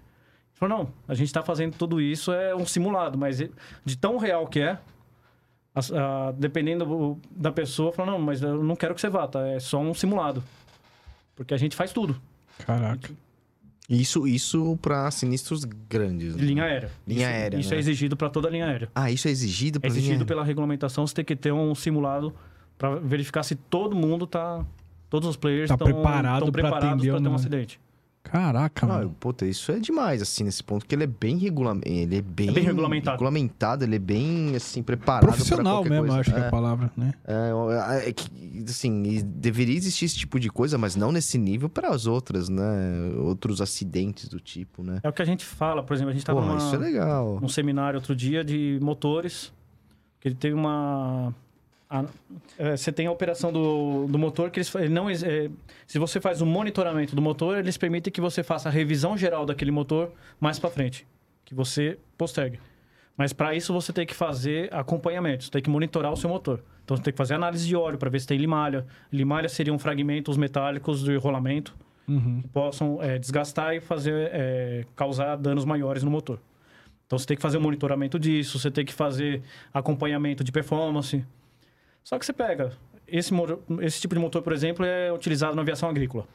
Falou, não, a gente está fazendo tudo isso, é um simulado, mas de tão real que é, as- a- dependendo do- da pessoa, fala, não, mas eu não quero que você vá, tá? É só um simulado. Porque a gente faz tudo, Caraca. Isso, isso pra sinistros grandes. de né? linha aérea. Linha isso, aérea, Isso né? é exigido para toda a linha aérea. Ah, isso é exigido É pra exigido linha... pela regulamentação, você tem que ter um simulado para verificar se todo mundo tá. Todos os players Tá estão preparado pra preparados atender para ou ter um acidente. Caraca, Ah, mano. puta, isso é demais, assim, nesse ponto, porque ele é bem regulam... ele é bem, É bem regulamentado. regulamentado, ele é bem, assim, preparado Profissional qualquer mesmo, coisa. acho que é é, a palavra, né? é, é que, assim, deveria existir esse tipo de coisa, mas não nesse nível para as outras, né? Outros acidentes do tipo, né? É o que a gente fala, por exemplo, a gente estava Porra, isso é legal. num seminário outro dia de motores, que ele tem uma. A- é, você tem a operação do, do motor que eles ele não é, se você faz o monitoramento do motor eles permitem que você faça a revisão geral daquele motor mais para frente que você postergue mas para isso você tem que fazer acompanhamento você tem que monitorar o seu motor então você tem que fazer análise de óleo para ver se tem limalha limalha seriam fragmentos metálicos do enrolamento Uhum. que possam é, desgastar e fazer é, causar danos maiores no motor. Então você tem que fazer o monitoramento disso, você tem que fazer acompanhamento de performance. Só que você pega esse, esse tipo de motor, por exemplo, é utilizado na aviação agrícola.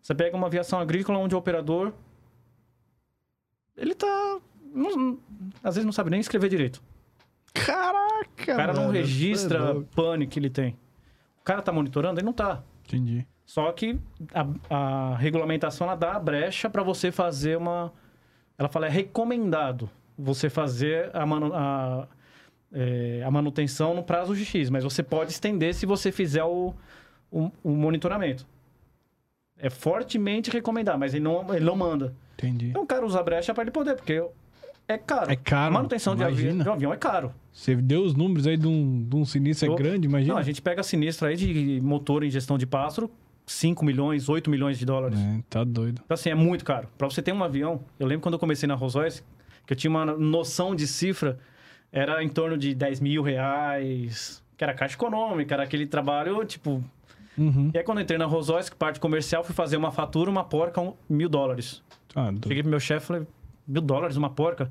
Você pega uma aviação agrícola onde o operador ele tá não- às vezes não sabe nem escrever direito. Caraca, O cara não mano, registra isso é pane que ele tem. O cara tá monitorando, ele não tá. Entendi. Só que a, a regulamentação ela dá a brecha para você fazer uma. Ela fala, é recomendado você fazer a, manu, a, é, a manutenção no prazo de X, mas você pode estender se você fizer o, o, o monitoramento. É fortemente recomendado, mas ele não, ele não manda. Entendi. Então o cara usa a brecha para ele poder, porque é caro. É caro, A manutenção de avi- imagina. de um avião é caro. Você deu os números aí de um, de um sinistro Eu- é grande, imagina. Não, a gente pega sinistro aí de motor em gestão de pássaro, 5 milhões, 8 milhões de dólares. É, tá doido. Então, assim, é muito caro. Pra você ter um avião, eu lembro quando eu comecei na Rolls Royce, que eu tinha uma noção de cifra, era em torno de 10 mil reais, que era caixa econômica, era aquele trabalho, tipo... Uhum. E aí, quando eu entrei na Royce, que parte comercial, fui fazer uma fatura, uma porca, um, mil dólares. Ah. Cheguei pro meu chefe e falei, mil dólares, uma porca?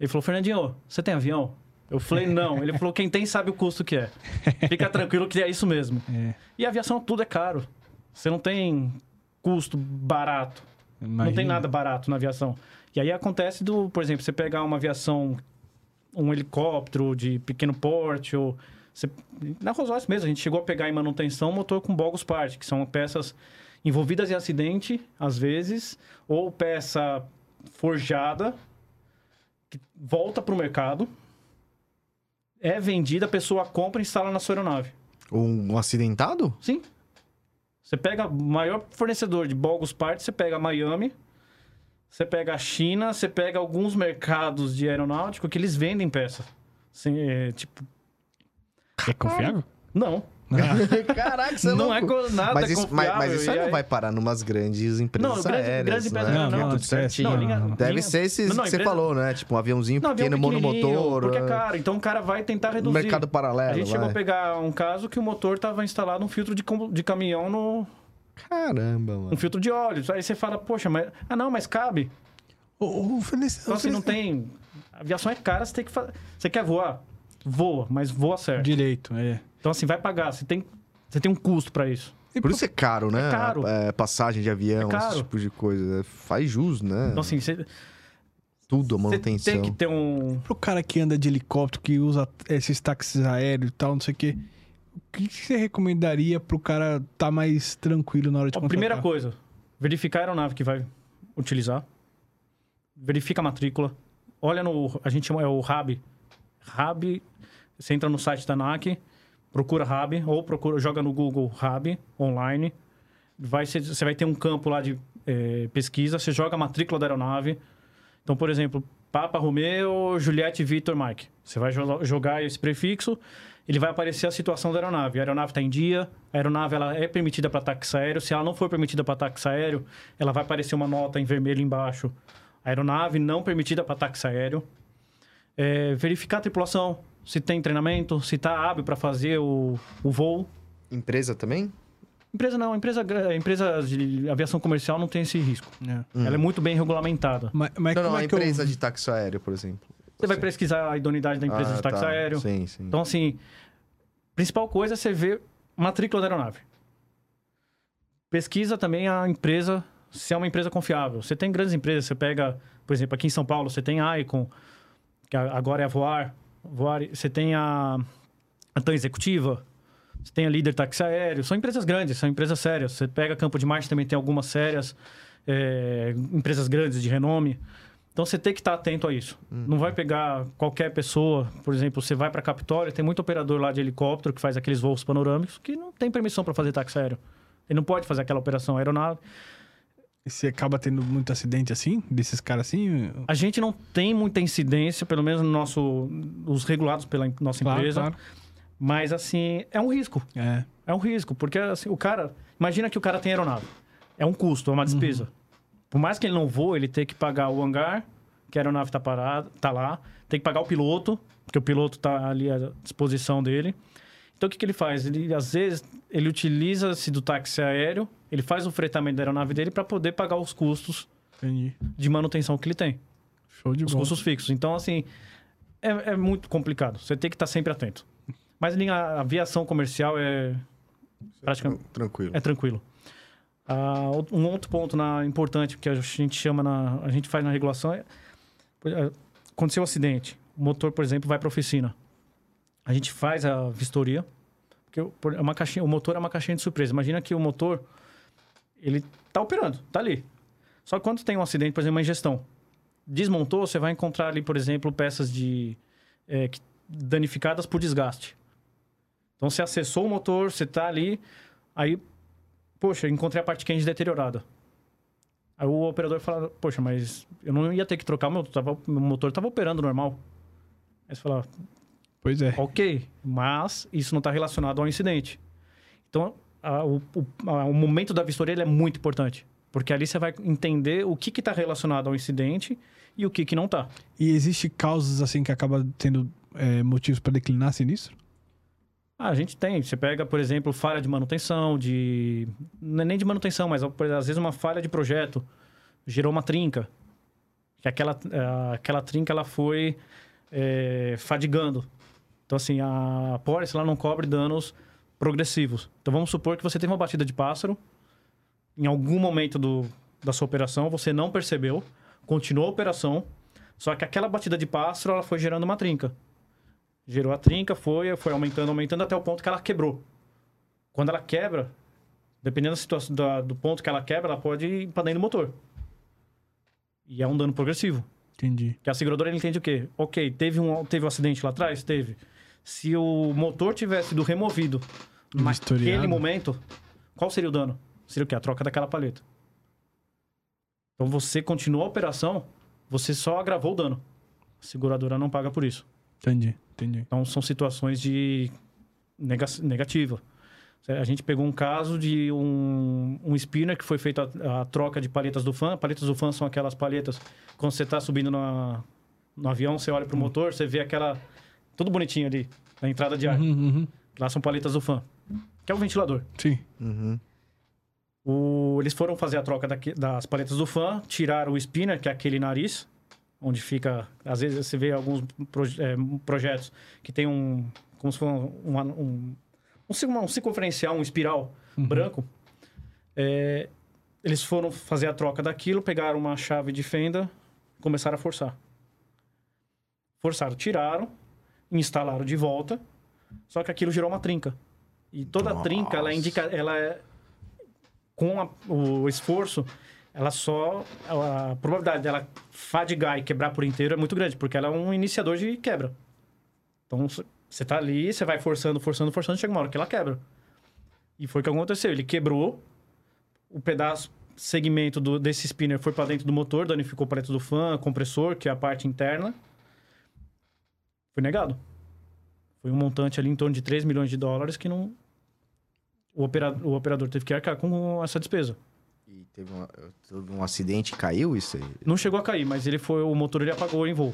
Ele falou, Fernandinho, você tem avião? Eu falei, não. Ele falou, quem tem sabe o custo que é. Fica tranquilo que é isso mesmo. É, E aviação, tudo é caro. Você não tem custo barato. Não imagina. tem nada barato na aviação. E aí acontece do, por exemplo, você pegar uma aviação, um helicóptero de pequeno porte, ou. Você, na Rolls Royce mesmo, a gente chegou a pegar em manutenção um motor com bogus part, que são peças envolvidas em acidente, às vezes, ou peça forjada, que volta para o mercado, é vendida, a pessoa compra e instala na sua aeronave. Um, um acidentado? Sim. Você pega o maior fornecedor de bogus parts, você pega a Miami, você pega a China, você pega alguns mercados de aeronáutico que eles vendem peças. Assim, é, tipo, É confiável? não. Caraca, você é não louco. é nada mas isso, mas, confiável. mas isso aí não aí- vai parar numas grandes empresas Não, grande- aéreas, grande né? empresa Não, não, não, tudo não, certinho. Não, linha- Deve linha- ser esses Não, não, que você empresa- falou, né? Tipo um aviãozinho Não, avião pequeno, pequenininho, monomotor. Porque é né? caro. Então o cara vai tentar reduzir. Mercado paralelo, A gente chegou vai. a pegar um caso que o motor estava instalado um filtro de, com- de caminhão no... Caramba, Um mano. filtro de óleo. Aí você fala, poxa, mas... Ah, não, mas cabe. Ô, Feliz, Então, assim, não tem... A aviação é cara, você tem que fazer... Você quer voar? Voa, mas voa certo. Direito, é. Então, assim, vai pagar. Você tem, você tem um custo para isso. E Por isso é caro, né? É caro. É, passagem de avião, É esse tipo de coisa. É, Faz jus, né? Então, assim, você, Tudo, a você manutenção. tem que ter um... pro cara que anda de helicóptero, que usa esses táxis aéreos e tal, não sei o quê, o que que você recomendaria pro cara tá mais tranquilo na hora de Ó, contratar? primeira coisa, verificar a aeronave que vai utilizar. Verifica a matrícula. Olha no... A gente chama... É o RAB. RAB... Você entra no site da ANAC, procura RAB, ou procura, joga no Google RAB, online. Vai ser, você vai ter um campo lá de eh, pesquisa, você joga a matrícula da aeronave. Então, por exemplo, Papa Romeo, Juliette Victor Mike. Você vai jo- jogar esse prefixo, ele vai aparecer a situação da aeronave. A aeronave está em dia, a aeronave ela é permitida para táxi aéreo. Se ela não for permitida para táxi aéreo, ela vai aparecer uma nota em vermelho embaixo. Aeronave não permitida para táxi aéreo. É, verificar a tripulação, se tem treinamento, se está hábil para fazer o, o voo. Empresa também? Empresa não, empresa, empresa de aviação comercial não tem esse risco. É. Ela é muito bem regulamentada. Mas, mas não, como não, a é eu- empresa de táxi aéreo, por exemplo. Você vai pesquisar a idoneidade da empresa Ah, de táxi tá. aéreo. Sim, sim. Então, assim, principal coisa é você ver matrícula da aeronave. Pesquisa também a empresa, se é uma empresa confiável. Você tem grandes empresas, você pega, por exemplo, aqui em São Paulo, você tem a Icon, que agora é a Voar. Voar você tem a, a TAM Executiva, você tem a Líder Táxi Aéreo. São empresas grandes, são empresas sérias. Você pega Campo de Marte, também tem algumas sérias, é, empresas grandes de renome. Então você tem que estar atento a isso. Não vai pegar qualquer pessoa, por exemplo, você vai para Capitólio, tem muito operador lá de helicóptero que faz aqueles voos panorâmicos que não tem permissão para fazer táxi aéreo. Ele não pode fazer aquela operação aeronave. Você acaba tendo muito acidente assim? Desses caras assim? A gente não tem muita incidência, pelo menos no nosso, os regulados pela nossa Claro, empresa. claro. Mas assim, é um risco. É. É um risco, porque assim, o cara. Imagina que o cara tem aeronave. É um custo, é uma despesa. Por mais que ele não voe, ele tem que pagar o hangar, que a aeronave está parada, tá lá. Tem que pagar o piloto, porque o piloto está ali à disposição dele. Então o que, que ele faz? Ele, às vezes, ele utiliza-se do táxi aéreo, ele faz o fretamento da aeronave dele para poder pagar os custos Entendi. de manutenção que ele tem, Show de os bola. custos fixos. Então, assim, é, é muito complicado. Você tem que estar sempre atento. Mas linha- aviação comercial é praticamente Tranquilo. é tranquilo. Ah, um outro ponto na, importante que a gente chama na, a gente faz na regulação é é, aconteceu um acidente, o motor, por exemplo, vai para a oficina. A gente faz a vistoria, porque é uma caixinha, o motor é uma caixinha de surpresa. Imagina que o motor, ele tá operando, tá ali. Só que quando tem um acidente, por exemplo, uma ingestão, desmontou, você vai encontrar ali, por exemplo, peças de é, danificadas por desgaste. Então, você acessou o motor, você tá ali, aí, poxa, encontrei a parte quente deteriorada. Aí o operador fala, poxa, mas eu não ia ter que trocar, meu, tava, meu motor estava operando normal. Aí você fala, Pois é. Ok, mas isso não está relacionado ao incidente. Então, a- o, a- o momento da vistoria é muito importante. Porque ali você vai entender o que está relacionado ao incidente e o que, que não está. E existe causas assim que acaba tendo é, motivos para declinar sinistro? Ah, a gente tem. Você pega, por exemplo, falha de manutenção, de. É nem de manutenção, mas às vezes uma falha de projeto gerou uma trinca. Que aquela, eh, aquela trinca ela foi eh, fadigando. Então, assim, a policy ela não cobre danos progressivos. Então, vamos supor que você teve uma batida de pássaro. Em algum momento do, da sua operação, você não percebeu, continuou a operação, só que aquela batida de pássaro ela foi gerando uma trinca. Gerou a trinca, foi, foi aumentando, aumentando até o ponto que ela quebrou. Quando ela quebra, dependendo da situação, da- do ponto que ela quebra, ela pode ir para dentro do motor. E é um dano progressivo. Entendi. Que a seguradora entende o quê? Ok, teve um, teve um acidente lá atrás? Teve. Se o motor tivesse sido removido naquele momento, qual seria o dano? Seria o quê? A troca daquela paleta. Então você continuou a operação, você só agravou o dano. A seguradora não paga por isso. Entendi. Entendi. Então, são situações de nega negativa. A gente pegou um caso de um, um spinner que foi feita a, a troca de palhetas do fan. Palhetas do fan são aquelas palhetas, quando você está subindo na, no avião, você olha para o motor, você vê aquela... Tudo bonitinho ali, na entrada de ar. Uhum, uhum. Lá são palhetas do fan, que é o ventilador. Sim. Uhum. O- eles foram fazer a troca daqui- das paletas do fan, tiraram o spinner, que é aquele nariz, onde fica. Às vezes você vê alguns proje- é, projetos que tem um. Como se fosse um, um, um, um, cir- um circunferencial, um espiral branco. É, eles foram fazer a troca daquilo, pegaram uma chave de fenda, começaram a forçar. Forçaram, tiraram, instalaram de volta, só que aquilo gerou uma trinca. E toda trinca, ela Nossa. indica, ela é com a- o esforço, ela só a, probabilidade dela fadigar e quebrar por inteiro é muito grande, porque ela é um iniciador de quebra. Então você tá ali, você vai forçando, forçando, forçando, chega uma hora que ela quebra. E foi o que aconteceu, ele quebrou o pedaço segmento do, desse spinner foi para dentro do motor, danificou o paleta do fan, compressor, que é a parte interna. Foi negado. Foi um montante ali em torno de 3 milhões de dólares que não o, opera, o operador teve que arcar com essa despesa. E teve, uma- teve um acidente e caiu isso aí? Não chegou a cair, mas ele foi o motor ele apagou em voo,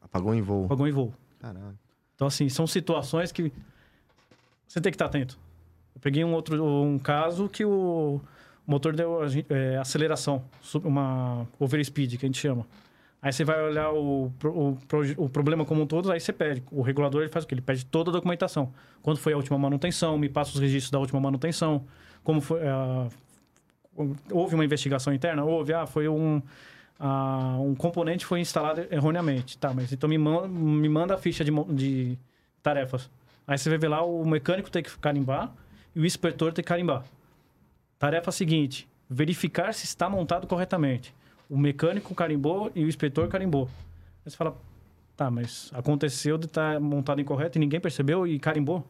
Apagou em voo. apagou em voo. Caralho. Então assim, são situações que você tem que estar atento. Eu peguei um outro um caso que o motor deu é, aceleração, uma overspeed que a gente chama. Aí você vai olhar o, o, o problema como um todo, aí você pede. O regulador ele faz o quê? Ele pede toda a documentação. Quando foi a última manutenção, me passa os registros da última manutenção. Como foi a, houve uma investigação interna? Houve, ah, foi um, ah, um componente foi instalado erroneamente. Tá, mas então me manda, me manda a ficha de, de tarefas. Aí você vai ver lá o mecânico tem que carimbar e o inspetor tem que carimbar. Tarefa seguinte: verificar se está montado corretamente. O mecânico carimbou e o inspetor carimbou. Aí você fala, tá, mas aconteceu de estar montado incorreto e ninguém percebeu e carimbou?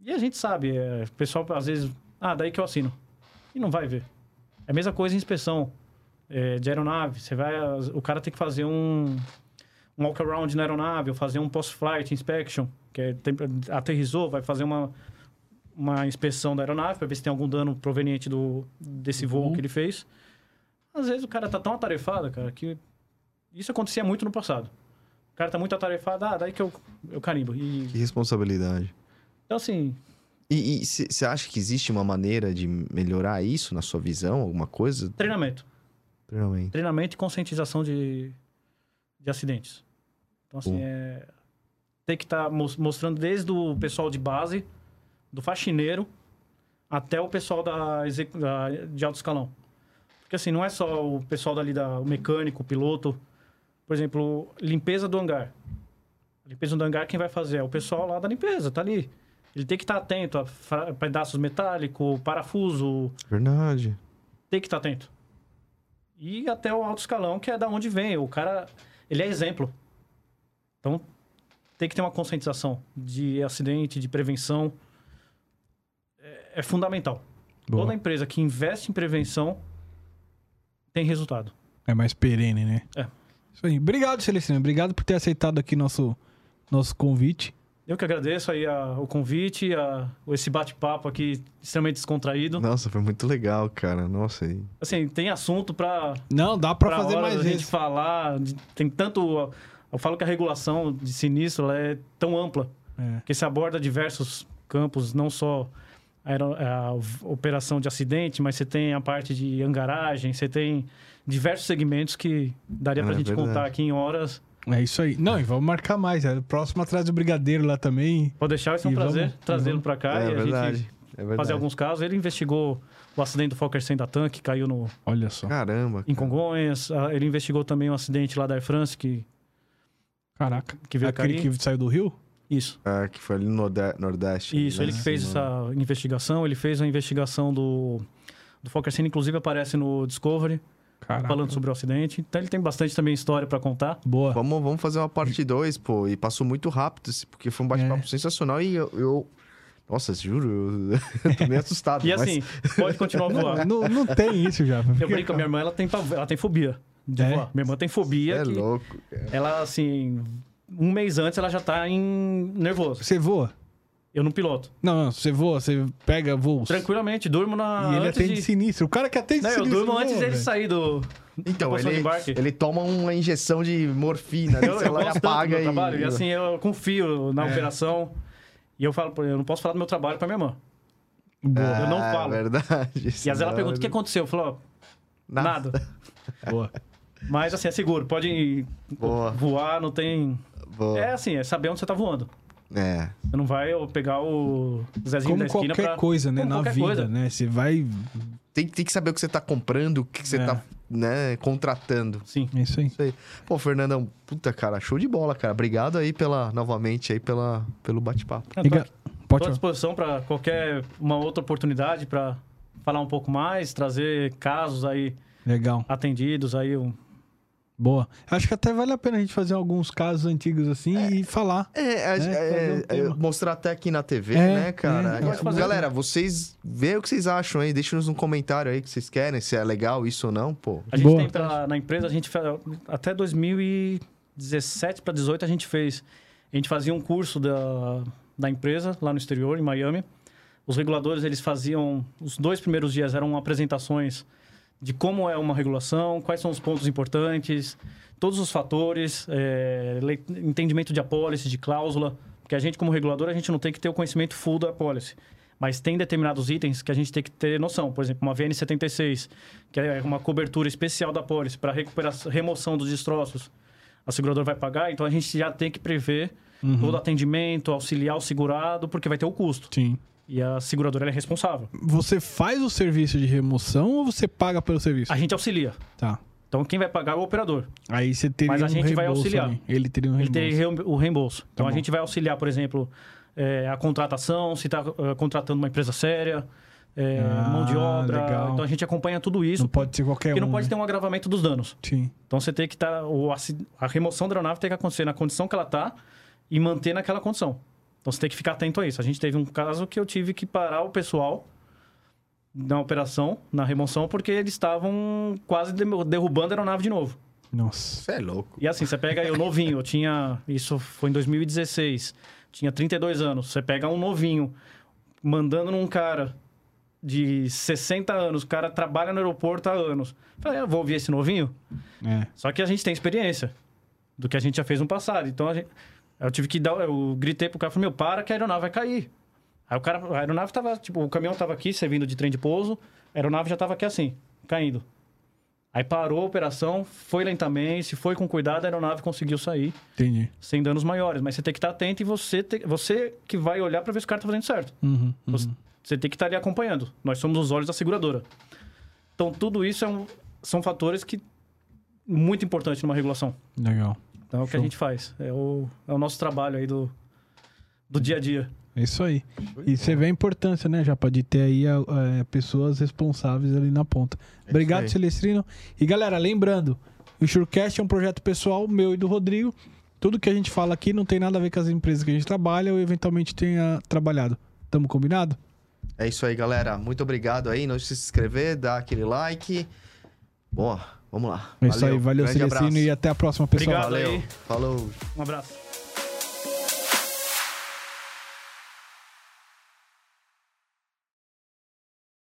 E a gente sabe, é, o pessoal às vezes, ah, daí que eu assino. E não vai ver. É a mesma coisa em inspeção é, de aeronave. Você vai, o cara tem que fazer um, um walk-around na aeronave, ou fazer um post-flight inspection, que é, tem- aterrizou, vai fazer uma, uma inspeção da aeronave para ver se tem algum dano proveniente do, desse voo Uhum. que ele fez. Às vezes o cara tá tão atarefado, cara, que isso acontecia muito no passado. O cara tá muito atarefado, ah, daí que eu, eu carimbo. E, Que responsabilidade. então, assim, E você acha que existe uma maneira de melhorar isso na sua visão? Alguma coisa? treinamento. Treinamento. Treinamento e conscientização de, de acidentes. Então, assim, é, tem que estar mostrando desde o pessoal de base, do faxineiro, até o pessoal da, da- de alto escalão. Porque, assim, não é só o pessoal dali, da, o mecânico, o piloto. Por exemplo, limpeza do hangar. A limpeza do hangar, quem vai fazer? É o pessoal lá da limpeza, tá ali. Ele tem que estar atento a pedaços metálicos, parafuso, Verdade. tem que estar atento. E até o alto escalão, que é da onde vem. O cara, ele é exemplo. Então, tem que ter uma conscientização de acidente, de prevenção. É, é fundamental. Boa. Toda empresa que investe em prevenção tem resultado. É mais perene, né? É. Isso aí. Obrigado, Celestino. Obrigado por ter aceitado aqui nosso, nosso convite. Eu que agradeço aí a- o convite, a- esse bate-papo aqui extremamente descontraído. Nossa, foi muito legal, cara. Nossa, e... Assim, tem assunto para Não, dá pra, pra fazer mais gente vezes. falar. Tem tanto. Eu falo que a regulação de sinistro ela é tão ampla É. que se aborda diversos campos, não só a, aero- a operação de acidente, mas você tem a parte de angaragem, você tem diversos segmentos que daria pra É gente verdade. contar aqui em horas. É isso aí. Não, e vamos marcar mais. É. Próximo atrás do Brigadeiro lá também. Pode deixar, vai ser um E prazer trazê-lo para cá é e a verdade. gente É verdade. fazer alguns casos. Ele investigou o acidente do Fokker 100 da TAM, que caiu no, Olha só. Caramba. em. Congonhas. Ah, Ele investigou também um acidente lá da Air France, que, Caraca. que veio Aquele cair. que saiu do Rio? Isso. É, que foi ali no Norde- Nordeste. Isso, né? ele que fez Sim, essa investigação. Ele fez a investigação do, do Fokker 100, inclusive aparece no Discovery, Caraca. falando sobre o acidente. Então ele tem bastante também história para contar. Boa. Vamos, vamos fazer uma parte 2, pô. E passou muito rápido, esse- porque foi um bate-papo É. sensacional e eu. eu- Nossa, juro, eu, tô meio assustado. E mas- assim, pode continuar Não, voando. não, não tem isso já. Eu brinco, a minha irmã ela tem, ela tem fobia de É? voar. Minha irmã tem fobia. é que louco. cara. Ela, assim, um mês antes ela já tá em nervoso. Você voa? Eu não piloto. Não, não. Você voa, você pega voos. Tranquilamente, durmo na. E ele antes atende de... sinistro. O cara que atende Não, eu sinistro. durmo voa, antes dele sair do. Então, ele, ele toma uma injeção de morfina, Eu, sei eu lá, e do apaga meu e... trabalho. E assim, eu confio na É. operação. E eu falo, pô, eu não posso falar do meu trabalho pra minha irmã. Boa. eu não Ah, falo. verdade. E às vezes ela pergunta: o que aconteceu? Eu falo: ó, nada. Boa. Mas assim, é seguro. Pode Boa. voar, não tem. Boa. É assim, é saber onde você tá voando. É. Você não vai pegar o Zezinho Como da esquina qualquer pra... coisa, né? Como Na vida, coisa. né? Você vai. Tem, tem que saber o que você tá comprando, o que você É. tá né, contratando. Sim. É isso aí. Isso aí. Pô, Fernandão, puta, cara, show de bola, cara. Obrigado aí pela, novamente aí pela, pelo bate-papo. Eu Liga- tô Pode à disposição para qualquer uma outra oportunidade para falar um pouco mais, trazer casos aí Legal. atendidos aí. um- Boa. Acho que até vale a pena a gente fazer alguns casos antigos assim e falar. É, a- É, é, um é, mostrar até aqui na TV, É, né, cara? é, E, pode fazer. Galera, vocês vê o que vocês acham aí, deixem-nos um comentário aí que vocês querem, se é legal isso ou não, pô. A gente Boa. tem pra- na empresa, a gente até 2017 para 18 a gente fez. A gente fazia um curso da, da empresa lá no exterior, em Miami. Os reguladores, eles faziam... Os dois primeiros dias eram apresentações de como é uma regulação, quais são os pontos importantes, todos os fatores, é, entendimento de apólice, de cláusula. Porque a gente, como regulador, a gente não tem que ter o conhecimento full da apólice. Mas tem determinados itens que a gente tem que ter noção. Por exemplo, uma VN76, que é uma cobertura especial da apólice para recuperação, remoção dos destroços. A seguradora vai pagar, então a gente já tem que prever Uhum. todo atendimento, auxiliar o segurado, porque vai ter o custo. Sim. E a seguradora é responsável. Você faz o serviço de remoção ou você paga pelo serviço? A gente auxilia. Tá. Então quem vai pagar é o operador. Aí você teria Mas a um gente vai auxiliar. ali. Ele teria um Ele reembolso. tem re- o reembolso. Então Tá a bom. gente vai auxiliar, por exemplo, é, a contratação, se está contratando uma empresa séria, é, Ah, mão de obra. legal. Então a gente acompanha tudo isso. Não pode ser qualquer Porque um. não pode né? ter um agravamento dos danos. Sim. Então você tem que estar. a remoção da aeronave tem que acontecer na condição que ela está e manter naquela condição. Então você tem que ficar atento a isso. A gente teve um caso que eu tive que parar o pessoal na operação, na remoção, porque eles estavam quase de- derrubando a aeronave de novo. Nossa. Você é louco. E assim, você pega eu novinho, eu tinha. Isso foi em 2016, tinha 32 anos. Você pega um novinho, mandando num cara de 60 anos, o cara trabalha no aeroporto há anos. Eu Falei, eu vou ouvir esse novinho? É. Só que a gente tem experiência do que a gente já fez no passado. Então a gente- eu tive que dar. Eu gritei pro cara, falei, meu, para que a aeronave vai cair. Aí o cara, a aeronave tava, tipo, o caminhão tava aqui, servindo de trem de pouso, a aeronave já tava aqui assim, caindo. Aí parou a operação, foi lentamente, foi com cuidado, a aeronave conseguiu sair Entendi. sem danos maiores. Mas você tem que estar atento e você, te- você que vai olhar para ver se o cara tá fazendo certo. Uhum, uhum. Você, você tem que estar ali acompanhando. Nós somos os olhos da seguradora. Então, tudo isso é um- são fatores que muito importantes numa regulação. Legal. Então, é o que a gente faz. É o, é o nosso trabalho aí do, do dia a dia. É isso aí. E você vê a importância, né, Japa, de ter aí é, pessoas responsáveis ali na ponta. É Obrigado. Celestrino. E galera, lembrando, o Surecast é um projeto pessoal meu e do Rodrigo. Tudo que a gente fala aqui não tem nada a ver com as empresas que a gente trabalha ou eventualmente tenha trabalhado. Tamo combinado? É isso aí, galera. Muito obrigado aí. Não esqueça de se inscrever, dar aquele like. Boa, vamos lá. É isso aí. Valeu, Grande abraço. E até a próxima, pessoal. Obrigado Valeu. aí. Falou. Um abraço.